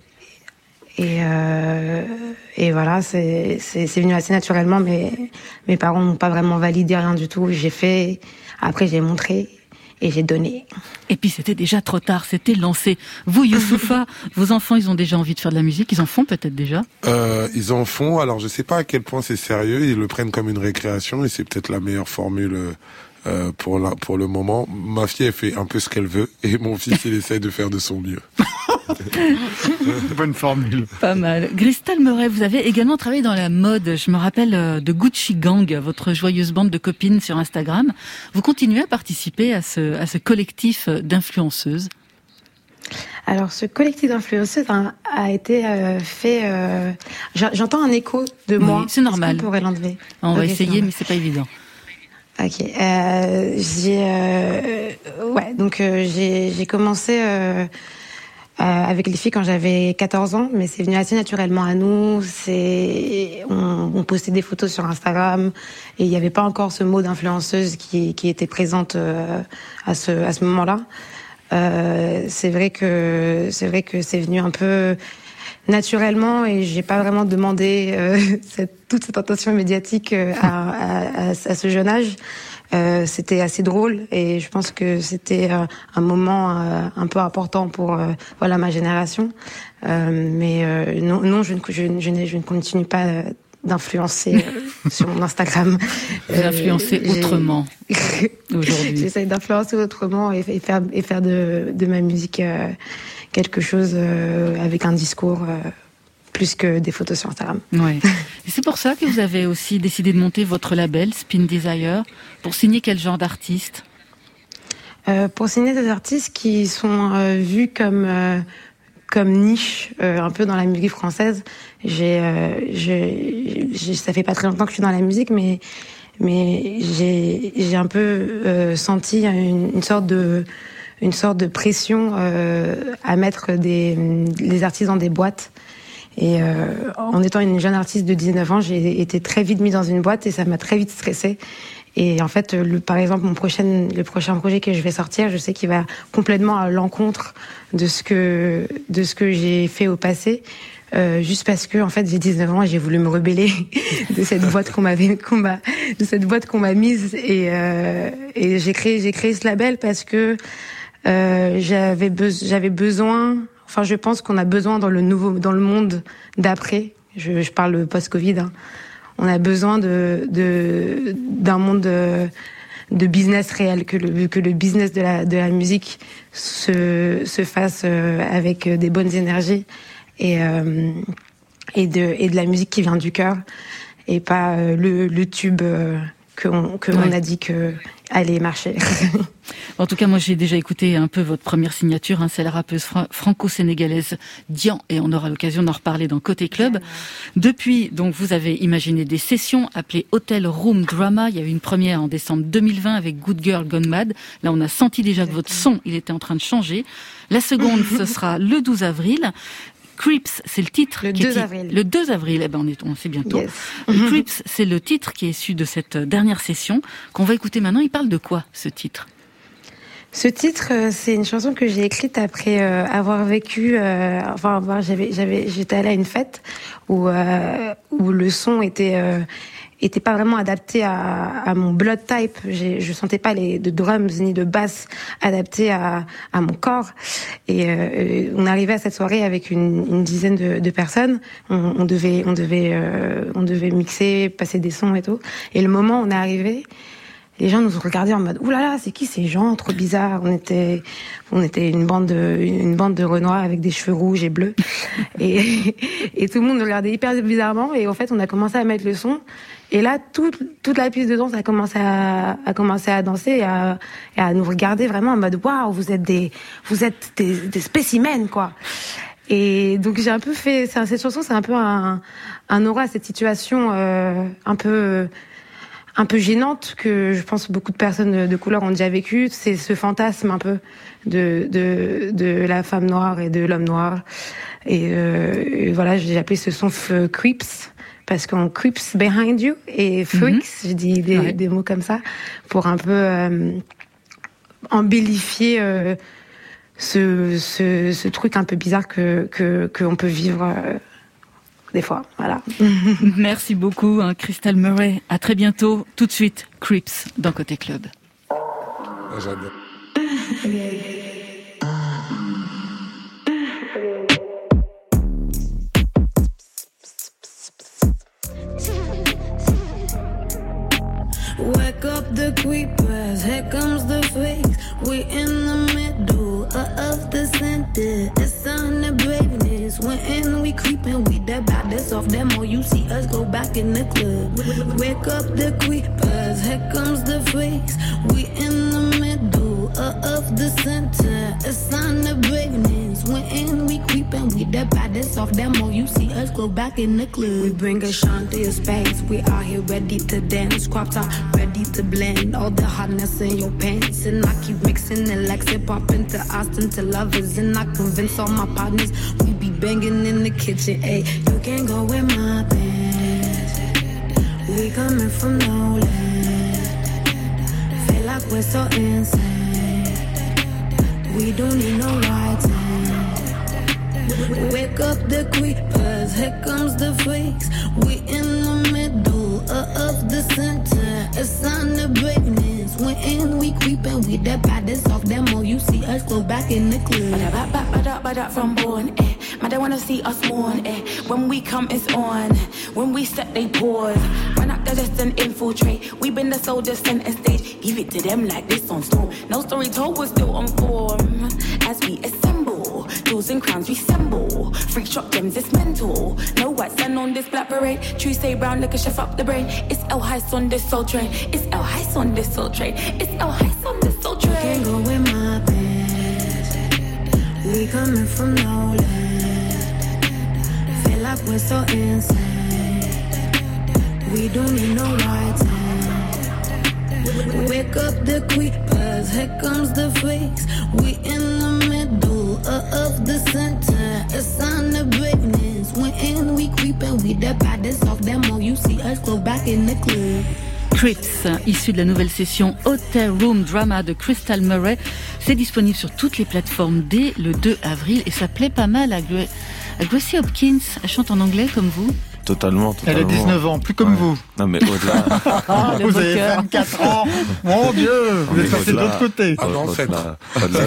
Et euh, et voilà, c'est venu assez naturellement. Mais mes parents n'ont pas vraiment validé rien du tout. J'ai fait. Après j'ai montré et j'ai donné. Et puis c'était déjà trop tard, c'était lancé. Vous, Youssoufa, vos enfants, ils ont déjà envie de faire de la musique, ils en font peut-être déjà? Euh, ils en font. Alors, je sais pas à quel point c'est sérieux. Ils le prennent comme une récréation et c'est peut-être la meilleure formule euh, pour la, pour le moment. Ma fille, elle fait un peu ce qu'elle veut et mon fils, il essaie de faire de son mieux. Bonne formule. Pas mal. Crystal Murray, vous avez également travaillé dans la mode. Je me rappelle euh, de Gucci Gang, votre joyeuse bande de copines sur Instagram. Vous continuez à participer à ce, à ce collectif d'influenceuses. Alors, ce collectif d'influenceuses a, a été euh, fait. euh, j'en- J'entends un écho de Oui, moi. c'est normal. Pourrait l'enlever. On va essayer, mais c'est pas évident. Ok. Euh, j'ai euh, ouais. Donc euh, j'ai commencé euh, euh, avec les filles quand j'avais 14 ans, mais c'est venu assez naturellement à nous. C'est on, on postait des photos sur Instagram et il n'y avait pas encore ce mot d'influenceuse qui qui était présente euh, à ce à ce moment-là. Euh, c'est vrai que c'est vrai que c'est venu un peu naturellement et j'ai pas vraiment demandé euh, cette, toute cette attention médiatique euh, à, à, à ce jeune âge. Euh, c'était assez drôle et je pense que c'était euh, un moment euh, un peu important pour euh, voilà ma génération. Euh, mais euh, non, non, je ne, je, ne- je, ne, je ne continue pas d'influencer sur mon Instagram. Vous influencez autrement aujourd'hui. J'essaie d'influencer autrement et, et faire, et faire de, de ma musique euh, quelque chose euh, avec un discours euh, plus que des photos sur Instagram. Ouais. C'est pour ça que vous avez aussi décidé de monter votre label Spin Desire pour signer quel genre d'artiste? Euh, pour signer des artistes qui sont euh, vus comme euh, comme niche un peu dans la musique française. J'ai, ça fait pas très longtemps que je suis dans la musique, mais mais j'ai j'ai un peu senti une, une sorte de une sorte de pression euh, à mettre des les artistes dans des boîtes. Et euh, en étant une jeune artiste de 19 ans, j'ai été très vite mise dans une boîte et ça m'a très vite stressée. Et en fait, par exemple, mon prochain, le prochain projet que je vais sortir, je sais qu'il va complètement à l'encontre de ce que de ce que j'ai fait au passé. Euh, juste parce que en fait j'ai 19 ans et j'ai voulu me rebeller de cette boîte qu'on m'avait qu'on m'a de cette boîte qu'on m'a mise et euh, et j'ai créé j'ai créé ce label parce que euh, j'avais besoin j'avais besoin enfin je pense qu'on a besoin dans le nouveau dans le monde d'après. Je, je parle post Covid hein, on a besoin de d'un monde de, de business réel que le que le business de la de la musique se se fasse euh, avec des bonnes énergies et euh, et de et de la musique qui vient du cœur et pas euh, le le tube euh, que on que Ouais. a dit que allait marcher. En tout cas, moi, j'ai déjà écouté un peu votre première signature. Hein, c'est la rappeuse fra- franco-sénégalaise Dian, et on aura l'occasion d'en reparler dans Côté Club. Depuis, donc, vous avez imaginé des sessions appelées Hotel Room Drama. Il y a eu une première en décembre 2020 avec Good Girl Gone Mad. Là, on a senti déjà que votre son, il était en train de changer. La seconde, ce sera le 12 avril. Creeps, c'est le titre. Le qui est 2 i- avril. Le 2 avril, eh ben on est, on sait bientôt. Yes. Creeps, c'est le titre qui est issu de cette euh, dernière session qu'on va écouter maintenant. Il parle de quoi, ce titre? Ce titre, euh, c'est une chanson que j'ai écrite après euh, avoir vécu. euh, enfin, j'avais, j'avais, j'étais allée à une fête où euh, où le son était euh, était pas vraiment adapté à, à mon blood type. Je sentais pas les de drums ni de basse adaptés à à mon corps. Et euh, on arrivait à cette soirée avec une, une dizaine de, de personnes. On, on devait on devait euh, on devait mixer, passer des sons et tout. Et le moment où on est arrivé. Les gens nous ont regardés en mode oulala, là là, c'est qui ces gens trop bizarres. On était, on était une bande de, une bande de renois avec des cheveux rouges et bleus, et, et tout le monde nous regardait hyper bizarrement. Et en fait, on a commencé à mettre le son. Et là, toute, toute la piste de danse a commencé à, a commencé à danser et à, et à nous regarder vraiment en mode waouh, vous êtes des, vous êtes des, des spécimens quoi. Et donc j'ai un peu fait, cette chanson, c'est un peu un, un aura à cette situation euh, un peu un peu gênante que je pense beaucoup de personnes de, couleur ont déjà vécu. C'est ce fantasme un peu de, de, de la femme noire et de l'homme noir. Et, euh, et voilà, j'ai appelé ce son Creeps parce qu'on creeps behind you et freaks, je dis des, Ouais. des mots comme ça pour un peu euh, embellifier euh, ce, ce, ce truc un peu bizarre que que qu'on peut vivre euh, des fois. Voilà. Merci beaucoup, hein, Crystal Murray. À très bientôt. Tout de suite, Creeps dans Côté Club. Ah, J'adore. Wake up the creepers, here comes the freaks. We in the middle of the center. It's on the braveness. When we creeping, we the baddest of them all. You see us go back in the club. Wake up the creepers, here comes the freaks. We in the middle of the center. It's on the braveness. When we creeping, we the baddest of them all. You see us go back in the club. We bring a shine to your space. We out here ready to dance. Crop top, ready to blend all the hotness in your pants. And I keep mixing and Lexi pop into Austin to lovers. And I convince all my partners we be banging in the kitchen. Hey, you can't go with my things. We coming from no land. Feel like we're so insane. We don't need no rights. Wake up the creepers, here comes the freaks. We in the middle of the center. It's on the braveness. When we creeping, we the baddest of them all. You see us go back in the club. Bada bada bada bada bada from born, eh. Man, they wanna see us mourn, eh. When we come, it's on. When we set, they pause. Run up the list and infiltrate. We been the soldiers center stage. Give it to them like this on storm. No story told, we're still on form. As we assemble, jewels and crowns resemble. Freak shop gems, it's mental. No white sand on this black parade. True say brown, like a chef up the brain. It's El Heist on this soul train. It's El Heist on this soul train. It's El Heist on this soul train. Can't go with my pants. We coming from nowhere. Feel like we're so insane. We don't need no writing. Wake up the creepers, here comes the freaks. We in of, the center. It's on the breakness. When we creeping, we the baddest of them all. You see us go back in the club. Crits, issu de la nouvelle session Hotel Room Drama de Crystal Murray. C'est disponible sur toutes les plateformes dès le 2 avril et ça plaît pas mal à Gracie Hopkins. Elle chante en anglais comme vous Totalement, Elle a totalement. 19 ans, plus comme Ouais. vous. Non, mais au-delà. Ah, le vous avez cœur. 24 ans. Mon Dieu, vous êtes passé de l'autre côté. Ah non, c'est-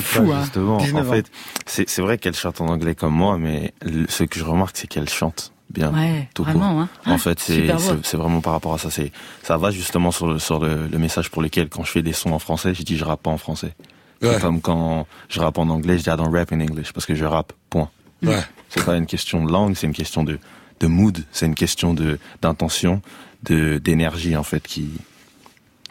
fou, hein, justement. 19 En fait, c'est vrai qu'elle chante en anglais comme moi, mais le- ce que je remarque, c'est qu'elle chante bien. Ouais, tout vraiment. court. Hein. En Ah, fait, voix. c'est- c'est vraiment par rapport à ça. C'est ça va justement sur le sur le, le message pour lequel quand je fais des sons en français, je dis je rappe pas en français. Ouais. C'est Comme quand je rappe en anglais, je dis I don't rap in English parce que je rappe. Point. Ouais. C'est pas une question de langue, c'est une question de de mood, c'est une question de d'intention, de d'énergie en fait qui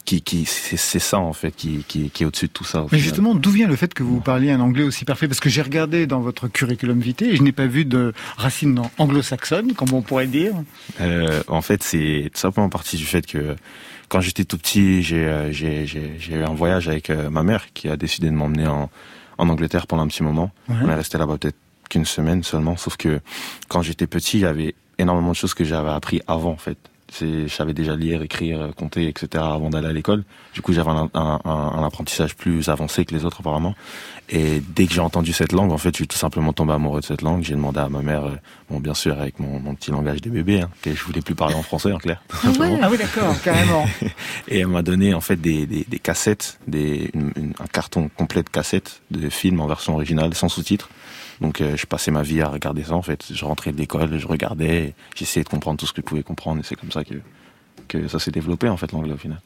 qui qui c'est c'est ça en fait qui qui, qui est au-dessus de tout ça. Mais justement, d'où vient le fait que vous parliez un anglais aussi parfait? Parce que j'ai regardé dans votre curriculum vitae et je n'ai pas vu de racines anglo-saxonnes, comme on pourrait dire. Euh, en fait, c'est tout simplement partie du fait que quand j'étais tout petit, j'ai euh, j'ai j'ai j'ai eu un voyage avec euh, ma mère qui a décidé de m'emmener en en Angleterre pendant un petit moment. Ouais. On est resté là-bas peut-être qu'une semaine seulement, sauf que quand j'étais petit, il y avait énormément de choses que j'avais appris avant en fait. Je savais déjà lire, écrire, compter, etc. avant d'aller à l'école. Du coup, j'avais un, un, un, un apprentissage plus avancé que les autres apparemment. Et dès que j'ai entendu cette langue, en fait, je suis tout simplement tombé amoureux de cette langue. J'ai demandé à ma mère, euh, bon, bien sûr, avec mon, mon petit langage des bébés, hein, que je voulais plus parler en français, en clair. Ah oui, d'accord, carrément. Et elle m'a donné en fait des, des, des cassettes, des, une- une- un carton complet de cassettes de films en version originale, sans sous-titres. Donc euh, je passais ma vie à regarder ça en fait. Je rentrais de l'école, je regardais, j'essayais de comprendre tout ce que je pouvais comprendre et c'est comme ça que, que ça s'est développé en fait l'anglais au final.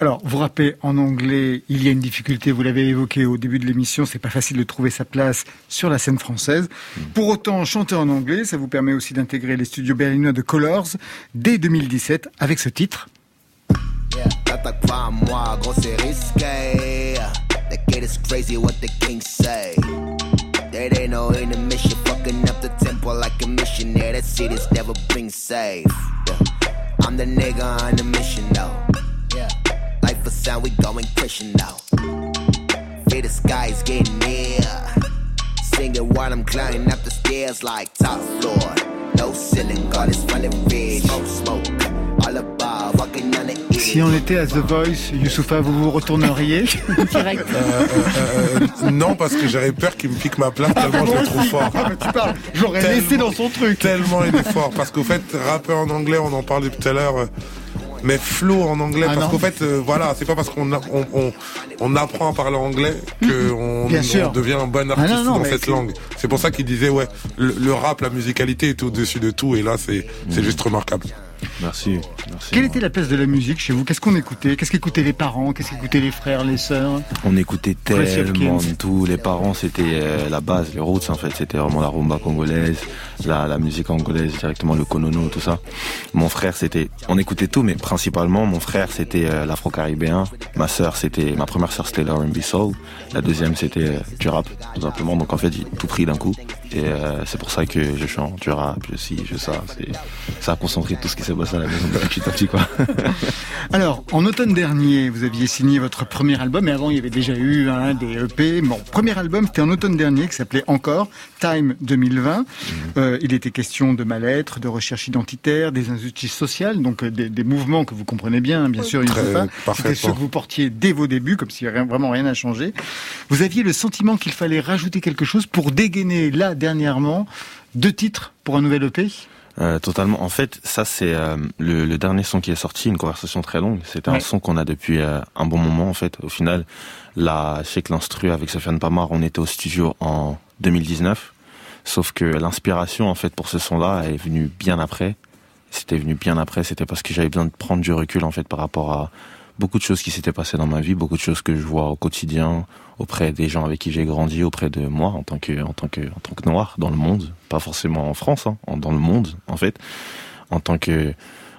Alors, vous rappez en anglais, il y a une difficulté, vous l'avez évoqué au début de l'émission, c'est pas facile de trouver sa place sur la scène française. Pour autant, chanter en anglais, ça vous permet aussi d'intégrer les studios berlinois de Colors dès 2017 avec ce titre. Yeah, t'attaques pas à moi, gros c'est risqué. The kid is crazy, what the king say. There ain't no intermission, fucking up the tempo like a missionary. That city's never been safe. Yeah. I'm the nigga on the mission though. Yeah, life a sound, we going Christian now. Feel the sky is getting near. Singing while I'm climbing up the stairs like top floor. No ceiling, God is running red. Smoke, smoke, all above, Si on était à The Voice, Youssoufa, vous vous retourneriez Direct. Euh, euh, euh, non, parce que j'aurais peur qu'il me pique ma place tellement je le trouve fort. Ah, mais tu parles, j'aurais laissé dans son truc. Tellement il est fort. Parce qu'au fait, rapper en anglais, on en parlait tout à l'heure. Mais flow en anglais, Ah parce qu'au fait, euh, voilà, c'est pas parce qu'on on, on, on apprend à parler anglais que on, sûr. on devient un bon Ah non, artiste non, dans cette langue. C'est pour ça qu'il disait, ouais, le, le rap, la musicalité est au-dessus de tout, et là, c'est c'est juste remarquable. Merci. merci. Quelle était la place de la musique chez vous? Qu'est-ce qu'on écoutait? Qu'est-ce qu'écoutaient les parents? Qu'est-ce qu'écoutaient les frères, les sœurs? On écoutait tellement de tout. Les parents, c'était euh, la base, les roots en fait. C'était vraiment la rumba congolaise, la, la musique angolaise directement, le konono, tout ça. Mon frère, c'était, on écoutait tout, mais principalement, mon frère, c'était euh, l'afro-caribéen. Ma sœur, c'était, ma première sœur, c'était l'R&B soul. La deuxième, c'était euh, du rap, tout simplement. Donc en fait, j'ai tout pris d'un coup. Et euh, c'est pour ça que je chante du rap, je ci, je ça. Ça a concentré tout ce qui s'est passé à la maison petit à petit, quoi. Alors, en automne dernier, vous aviez signé votre premier album, mais avant, il y avait déjà eu hein, des EP. Bon, premier album, c'était en automne dernier, qui s'appelait Encore, Time 2020. Euh, il était question de mal-être, de recherche identitaire, des injustices sociales, donc euh, des, des mouvements que vous comprenez bien, hein, bien sûr. C'était ceux que vous portiez dès vos débuts, comme si rien- vraiment rien n'a changé. Vous aviez le sentiment qu'il fallait rajouter quelque chose pour dégainer, là, dernièrement, deux titres pour un nouvel EP Euh, totalement. En fait, ça c'est euh, le, le dernier son qui est sorti, une conversation très longue. C'était Ouais. un son qu'on a depuis euh, un bon moment en fait. Au final, là, chez l'instru avec Sofiane Pamar, on était au studio en 2019. Sauf que l'inspiration en fait pour ce son-là est venue bien après. C'était venu bien après. C'était parce que j'avais besoin de prendre du recul en fait par rapport à beaucoup de choses qui s'étaient passées dans ma vie, beaucoup de choses que je vois au quotidien auprès des gens avec qui j'ai grandi, auprès de moi en tant que en tant que en tant que noir dans le monde, pas forcément en France, hein, dans le monde en fait, en tant que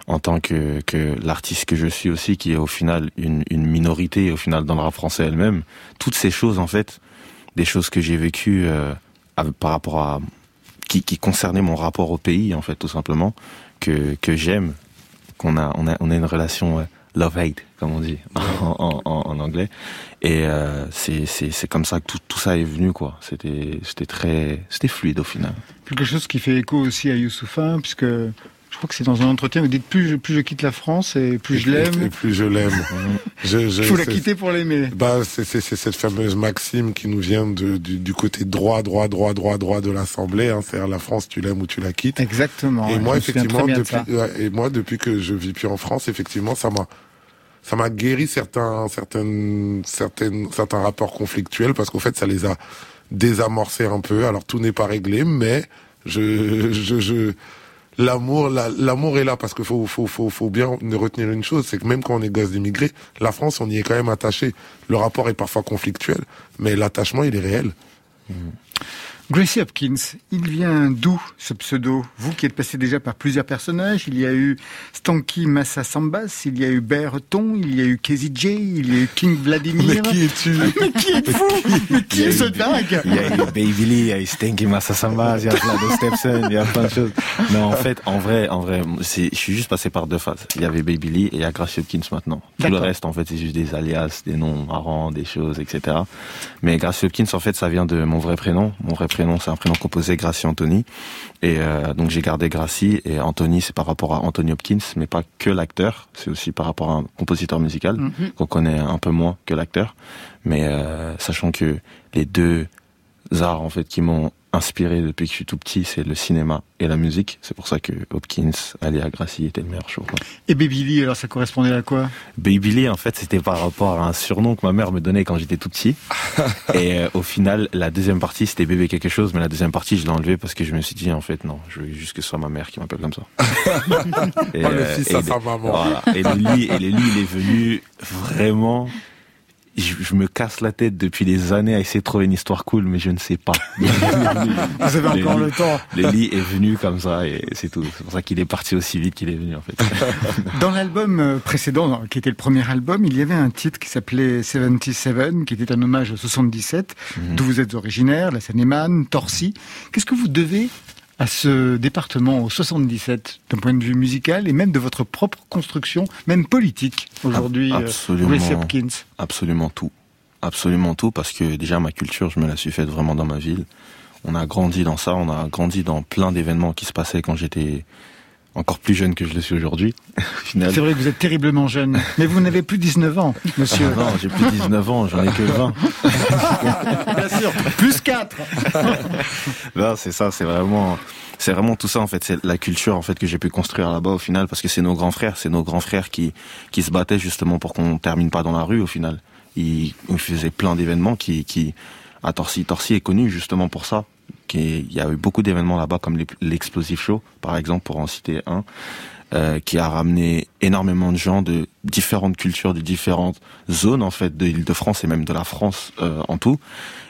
en tant que que l'artiste que je suis aussi, qui est au final une une minorité au final dans le rap français elle-même, toutes ces choses en fait, des choses que j'ai vécues euh, par rapport à qui, qui concernait mon rapport au pays en fait tout simplement que que j'aime qu'on a on a on a une relation euh, love hate comme on dit en, en, en- en anglais et euh, c'est c'est c'est comme ça que tout tout ça est venu quoi c'était c'était très c'était fluide au final Quelque chose qui fait écho aussi à Youssoufin, puisque je crois que c'est dans un entretien, vous dites plus je, plus je quitte la France et plus je Et l'aime. plus je l'aime. je, je- Il faut la quitter pour l'aimer. Bah, c'est c'est- c'est cette fameuse maxime qui nous vient de, du, du côté droit, droit, droit, droit, droit de l'Assemblée. Hein, C'est-à-dire la France, tu l'aimes ou tu la quittes. Exactement. Et moi, effectivement, de depuis, ouais, et moi, depuis que je vis plus en France, effectivement, ça m'a, ça m'a guéri certains, certaines, certaines, certains rapports conflictuels parce qu'au fait, ça les a désamorcés un peu. Alors tout n'est pas réglé, mais je, je, je, l'amour, la- l'amour est là parce que faut, faut, faut, faut bien retenir une chose, c'est que même quand on est gosse d'immigrés, la France, on y est quand même attaché. Le rapport est parfois conflictuel, mais l'attachement, il est réel. Gracie Hopkins, il vient d'où ce pseudo Vous qui êtes passé déjà par plusieurs personnages, il y a eu Stanky Massa Sambas, il y a eu Berton, il y a eu Casey J, il y a eu King Vladimir. Mais qui es-tu Mais qui êtes-vous Mais qui est ce dingue Il y a eu Baby Lee, il y a eu Stinky Massa Samba, il y a de Stepson, il y a plein de choses. Non, en fait, en vrai, en vrai, je suis juste passé par deux phases. Il y avait Baby Lee et il y a Gracie Hopkins maintenant. Tout le reste, en fait, c'est juste des alias, des noms marrants, des choses, etc. Mais Gracie Hopkins, en fait, ça vient de mon vrai prénom. Mon vrai prénom, c'est un prénom composé Gracie Anthony. Et euh, donc j'ai gardé Gracie et Anthony, c'est par rapport à Anthony Hopkins, mais pas que l'acteur. C'est aussi par rapport à un compositeur musical Mhm. qu'on connaît un peu moins que l'acteur. Mais euh, sachant que les deux arts en fait qui m'ont inspiré depuis que je suis tout petit, c'est le cinéma et la musique. C'est pour ça que Hopkins, alias Gracie, était le meilleur show. quoi. Et Baby Lee, alors ça correspondait à quoi? Baby Lee, en fait, c'était par rapport à un surnom que ma mère me donnait quand j'étais tout petit. et euh, au final, la deuxième partie, c'était bébé quelque chose, mais la deuxième partie, je l'ai enlevée parce que je me suis dit, en fait, non, je veux juste que ce soit ma mère qui m'appelle comme ça. et, Oh, le euh, fils et à les- sa maman. voilà. Et le lit, et le lit, il est venu vraiment. Je, je me casse la tête depuis des années à essayer de trouver une histoire cool, mais je ne sais pas. Vous avez encore le temps. Le lit est venu comme ça et c'est tout. C'est pour ça qu'il est parti aussi vite qu'il est venu en fait. Dans l'album euh, précédent, qui était le premier album, il y avait un titre qui s'appelait 77, qui était un hommage au 77, Mhm. d'où vous êtes originaire, la Seine-et-Marne, Torcy. Qu'est-ce que vous devez à ce département, au 77, d'un point de vue musical et même de votre propre construction, même politique, aujourd'hui, euh. Gracie Hopkins Absolument tout. Absolument tout, parce que déjà ma culture, je me la suis faite vraiment dans ma ville. On a grandi dans ça, on a grandi dans plein d'événements qui se passaient quand j'étais encore plus jeune que je le suis aujourd'hui. C'est vrai que vous êtes terriblement jeune, mais vous n'avez plus 19 ans, monsieur. Ah non, j'ai plus 19 ans, j'en ai que 20. Bien sûr, plus 4 Non, c'est ça, c'est vraiment, c'est vraiment tout ça en fait, c'est la culture en fait que j'ai pu construire là-bas au final, parce que c'est nos grands frères, c'est nos grands frères qui qui se battaient justement pour qu'on termine pas dans la rue au final. Ils, ils faisaient plein d'événements qui qui à Torcy, Torcy est connu justement pour ça. Il y a eu beaucoup d'événements là-bas comme l'E- l'Explosive Show par exemple pour en citer un. euh, qui a ramené énormément de gens de différentes cultures, de différentes zones en fait de l'Île-de-France et même de la France euh, en tout.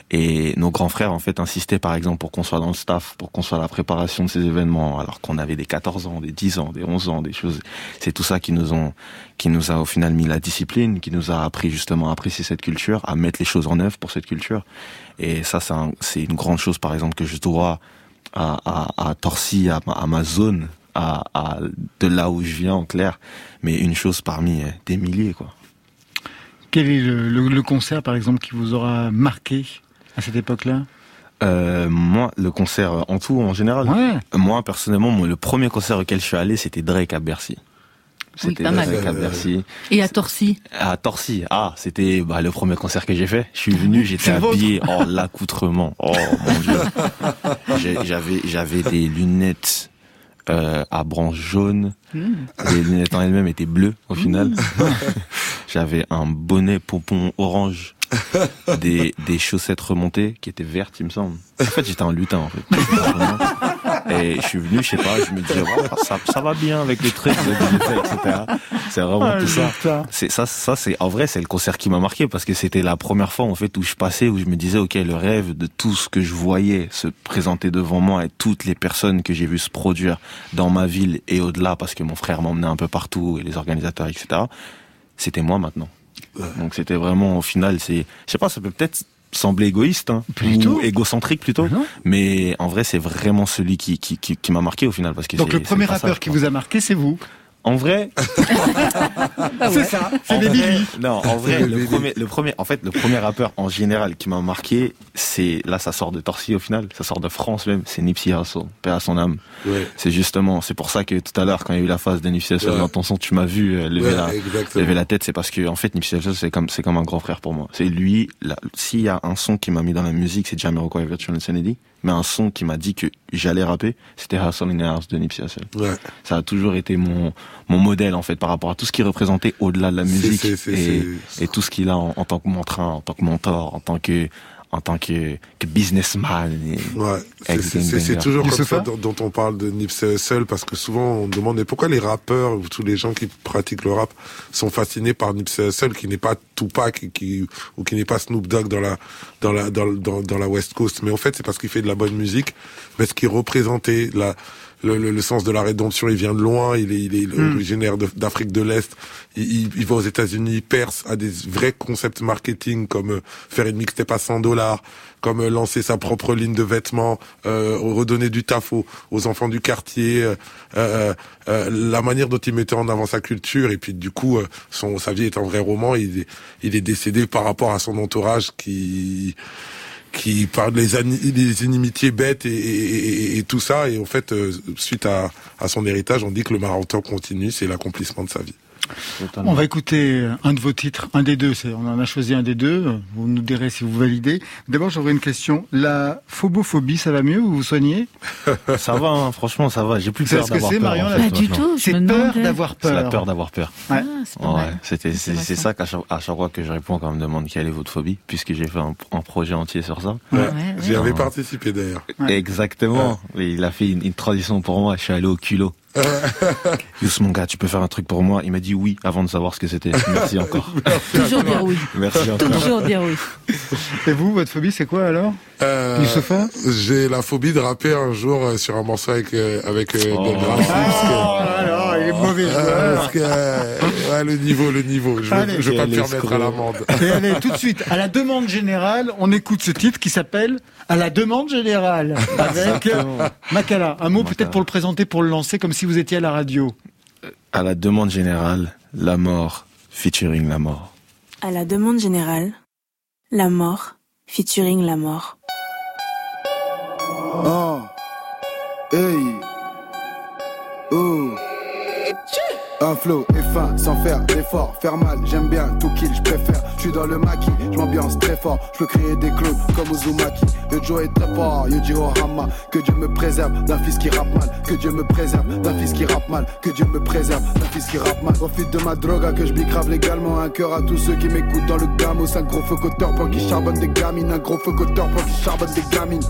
Et nos grands frères en fait insistaient par exemple pour qu'on soit dans le staff, pour qu'on soit à la préparation de ces événements, alors qu'on avait des 14 ans, des 10 ans, des 11 ans, des choses. C'est tout ça qui nous ont, qui nous a au final mis la discipline, qui nous a appris justement à apprécier cette culture, à mettre les choses en œuvre pour cette culture. Et ça, c'est un- une grande chose par exemple que je dois à, à, à Torcy, à, à ma zone, à, à de là où je viens en clair. Mais une chose parmi euh, des milliers quoi. Quel est le, le- le concert, par exemple, qui vous aura marqué? À cette époque-là Euh, moi, le concert en tout, en général. Ouais. Moi, personnellement, moi, le premier concert auquel je suis allé, c'était Drake à Bercy. Oui, C'était pas mal. Drake à Bercy. Et à Torcy À Torcy. Ah, c'était bah, le premier concert que j'ai fait. Je suis venu, j'étais habillé. Oh, l'accoutrement. Oh, mon Dieu. J'avais, j'avais des lunettes euh, à branches jaunes. Hmm. Les lunettes en elles-mêmes étaient bleues, au final. J'avais un bonnet pompon orange. Des, des chaussettes remontées qui étaient vertes, il me semble. En fait, j'étais un lutin, en fait. Et je suis venu, je sais pas, je me disais, oh, ça, ça va bien avec les trucs, etc. C'est vraiment Ah, tout ça. C'est ça, ça c'est en vrai, c'est le concert qui m'a marqué parce que c'était la première fois en fait où je passais, où je me disais, ok, le rêve de tout ce que je voyais se présenter devant moi et toutes les personnes que j'ai vu se produire dans ma ville et au-delà, parce que mon frère m'emmenait un peu partout et les organisateurs, etc. C'était moi maintenant. Donc c'était vraiment au final, c'est, je sais pas, ça peut peut-être sembler égoïste hein, ou égocentrique plutôt, mais en vrai c'est vraiment celui qui qui, qui, qui m'a marqué au final parce que Donc c'est- le premier rappeur qui vous a marqué, c'est vous. En vrai, C'est ça, c'est des vrai-. Non, en vrai, le premier, le premier, en fait, le premier rappeur en général qui m'a marqué, c'est là, ça sort de Torcy au final, ça sort de France même, c'est Nipsey Hussle, paix à son âme. Ouais. C'est justement, c'est pour ça que tout à l'heure, quand il y a eu la phase de Nipsey Hussle Ouais. dans ton son, tu m'as vu euh, lever Ouais, la, exactement. lever la tête, c'est parce que en fait, Nipsey Hussle, c'est comme, c'est comme un grand frère pour moi. C'est lui, s'il y a un son qui m'a mis dans la musique, c'est Jamiroquai Virtual Insanity. Mais un son qui m'a dit que j'allais rapper, c'était Hustle in the House de Nipsey Hussle. Ouais. Ça a toujours été mon, mon modèle, en fait, par rapport à tout ce qui représentait au-delà de la musique et, tout ce qu'il a en, en tant que montrain, en tant que mentor, en tant que, en tant que, que businessman. Ouais, c'est- toujours comme ça dont, dont on parle de Nipsey Hussle parce que souvent on demande mais pourquoi les rappeurs ou tous les gens qui pratiquent le rap sont fascinés par Nipsey Hussle qui n'est pas Tupac et qui ou qui n'est pas Snoop Dogg dans la dans la dans, dans, dans la West Coast? Mais en fait c'est parce qu'il fait de la bonne musique parce qu'il représentait la le, le, le sens de la rédemption, il vient de loin, il est, il est Hmm. originaire d'Afrique de l'Est, il, il, il va aux États-Unis, il perce à des vrais concepts marketing comme euh, faire une mixtape à 100 dollars, comme euh, lancer sa propre ligne de vêtements, euh, redonner du taf aux, aux enfants du quartier, euh, euh, euh, la manière dont il mettait en avant sa culture. Et puis du coup euh, son sa vie est un vrai roman, il est, il est décédé par rapport à son entourage qui qui parle des, inimitiés bêtes et tout ça. Et en fait, euh, suite à, à son héritage, on dit que le marathon continue, c'est l'accomplissement de sa vie. On va écouter un de vos titres, un des deux. On en a choisi un des deux. Vous nous direz si vous validez. D'abord, j'aurais une question. La phobophobie, ça va mieux ou vous soignez? Ça va, hein, franchement, ça va. J'ai plus peur ce que d'avoir c'est, peur. Marion, en la fait, Pas du tout, C'est peur d'avoir C'est la peur. peur d'avoir peur. Ouais. c'est Ouais, c'était, ça qu'à chaque, à chaque fois que je réponds quand on me demande quelle est votre phobie, puisque j'ai fait un, un projet entier sur ça. Ouais, J'y avais participé d'ailleurs. Exactement. Il a fait une, une transition pour moi. Je suis allé au culot. Juste mon gars, tu peux faire un truc pour moi. Il m'a dit oui avant de savoir ce que c'était. Merci encore. Toujours dire oui. Merci encore. Toujours dire oui. Et vous, votre phobie, c'est quoi alors Euh, J'ai la phobie de rapper un jour euh, sur un morceau avec euh, avec Oh. Del Oh il est mauvais Euh, joueur. parce que, euh, ouais, le niveau, le niveau. Je Allez. vais, pas me Quel faire mettre escroc. à l'amende. Et allez, tout de suite, à la demande générale, on écoute ce titre qui s'appelle À la demande générale avec. Makala. Un mot peut-être pour le présenter, pour le lancer, comme si vous étiez à la radio. À la demande générale, la mort featuring la mort. À la demande générale, la mort, featuring la mort. Oh. Hey. Un flow et fin, sans faire d'effort, faire mal, j'aime bien tout kill, je préfère. Je suis dans le maquis, je m'ambiance très fort, je peux créer des clones comme Uzumaki. Le Joe est très fort, Yuji Ohama. Que Dieu me préserve d'un fils qui rappe mal, que Dieu me préserve d'un fils qui rappe mal, que Dieu me préserve d'un fils qui rappe mal. Profite de ma drogue, que je bicrave légalement. Un cœur à tous ceux qui m'écoutent dans le gamos. Un gros focoteur pour qui charbonne des gamines, un gros focoteur pour qui charbonne des gamines.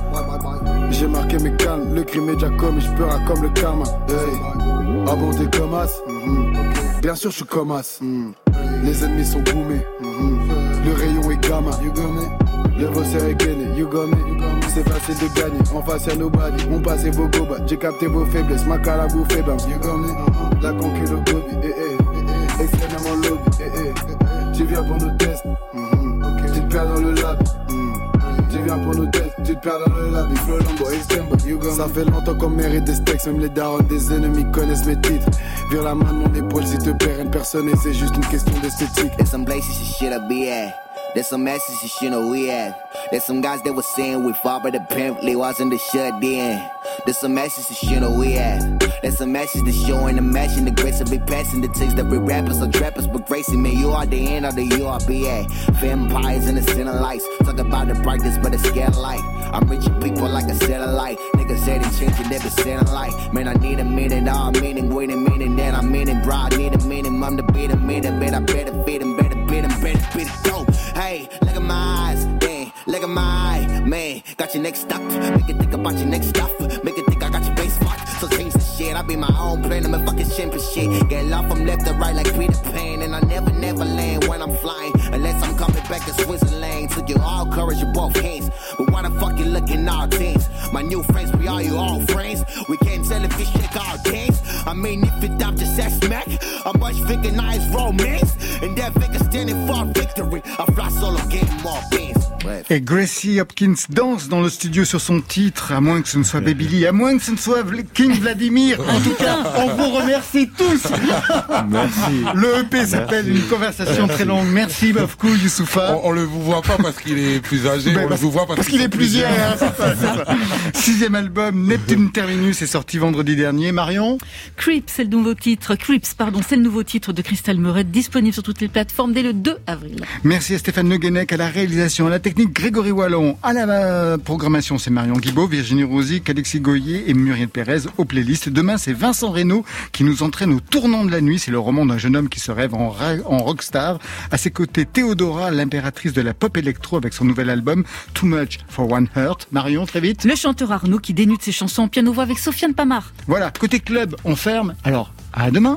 J'ai marqué mes calmes, le crime est déjà commis, je pleure comme le karma. Hey. Bon, t'es comme as Mhm. Bien sûr, je suis comme as. Les ennemis sont boomés. Mhm. Le rayon est gamma. You. Le boss est gainé. You got me? C'est facile de gagner. En face, y'a nobody. Mon passé vos gobas. J'ai capté vos faiblesses. Ma cara vous fait bam. You got me? La conquête au gobi. Eh eh. Extrêmement lobby. Eh eh. Tu viens pour nos tests. Mhm. Tu te perds dans le lab. Tu te perds dans le lab, Flo Lambo, me. Ça fait longtemps qu'on mérite des steaks, même les darons des ennemis connaissent mes titres. Vire la main de mon épaule si te plaît, une personne et c'est juste une question d'esthétique. There's some messages you shouldn't we have. There's some guys that were saying we fought, but apparently wasn't the shut in. There's some messages you shouldn't we have. There's some messages showing the and the grace of it passing the takes that we rappers or trappers but gracing me. You are the end of the URBA. Vampires in the center lights. Talk about the brightness, but it's scale light. I'm reaching people like a satellite. Niggas said it changing every satellite. Man, I need a minute, all meaning, wait a minute, then I'm meaning, bro. I need a minute, I'm the beat a minute, bet I better fit him, better beat him, better it, go. Hey, look at my eyes, damn, look at my eye, man. Got your next stop, make it think about your next stuff, make it think I got your base spot. So change the shit, I be my own plan, I'm a fucking champion shit. Get love from left to right like Peter Pan, and I never, never land when I'm flying, unless I'm coming back to Switzerland. Took you all courage in both hands, but why the fuck you looking all tense? My My new friends, we are you all friends. We can't tell if it's shake our gangs. I mean, if it up to sex smack, a bunch figure nice romance. And that figure standing for victory. I fly solo, getting more beans. Et Gracie Hopkins danse dans le studio sur son titre, à moins que ce ne soit Baby Lee, à moins que ce ne soit King Vladimir. En tout cas, on vous remercie tous. Merci. Le EP s'appelle Une conversation très longue. Merci Bafkou Youssoufa. On, on le vous voit pas parce qu'il est plus âgé, Ben, on le vous voit parce, parce qu'il est sont plusieurs. hein. Sixième album, Neptune Terminus, est sorti vendredi dernier. Marion Creeps, c'est le nouveau titre. Creeps, pardon, c'est le nouveau titre de Crystal Murray, disponible sur toutes les plateformes dès le 2 avril. Merci à Stéphane Le Guenec à la réalisation, à la technique Grégory Wallon, à la euh, programmation c'est Marion Guibaud, Virginie Rosic, Alexis Goyer et Muriel Pérez aux playlists. Demain c'est Vincent Reynaud qui nous entraîne au tournant de la nuit. C'est le roman d'un jeune homme qui se rêve en, en rockstar. À ses côtés Théodora, l'impératrice de la pop électro avec son nouvel album Too Much for One Heart. Marion, très vite. Le chanteur Arnaud qui dénude ses chansons en piano-voix avec Sofiane Pamar. Voilà, côté club, on ferme. Alors, à demain.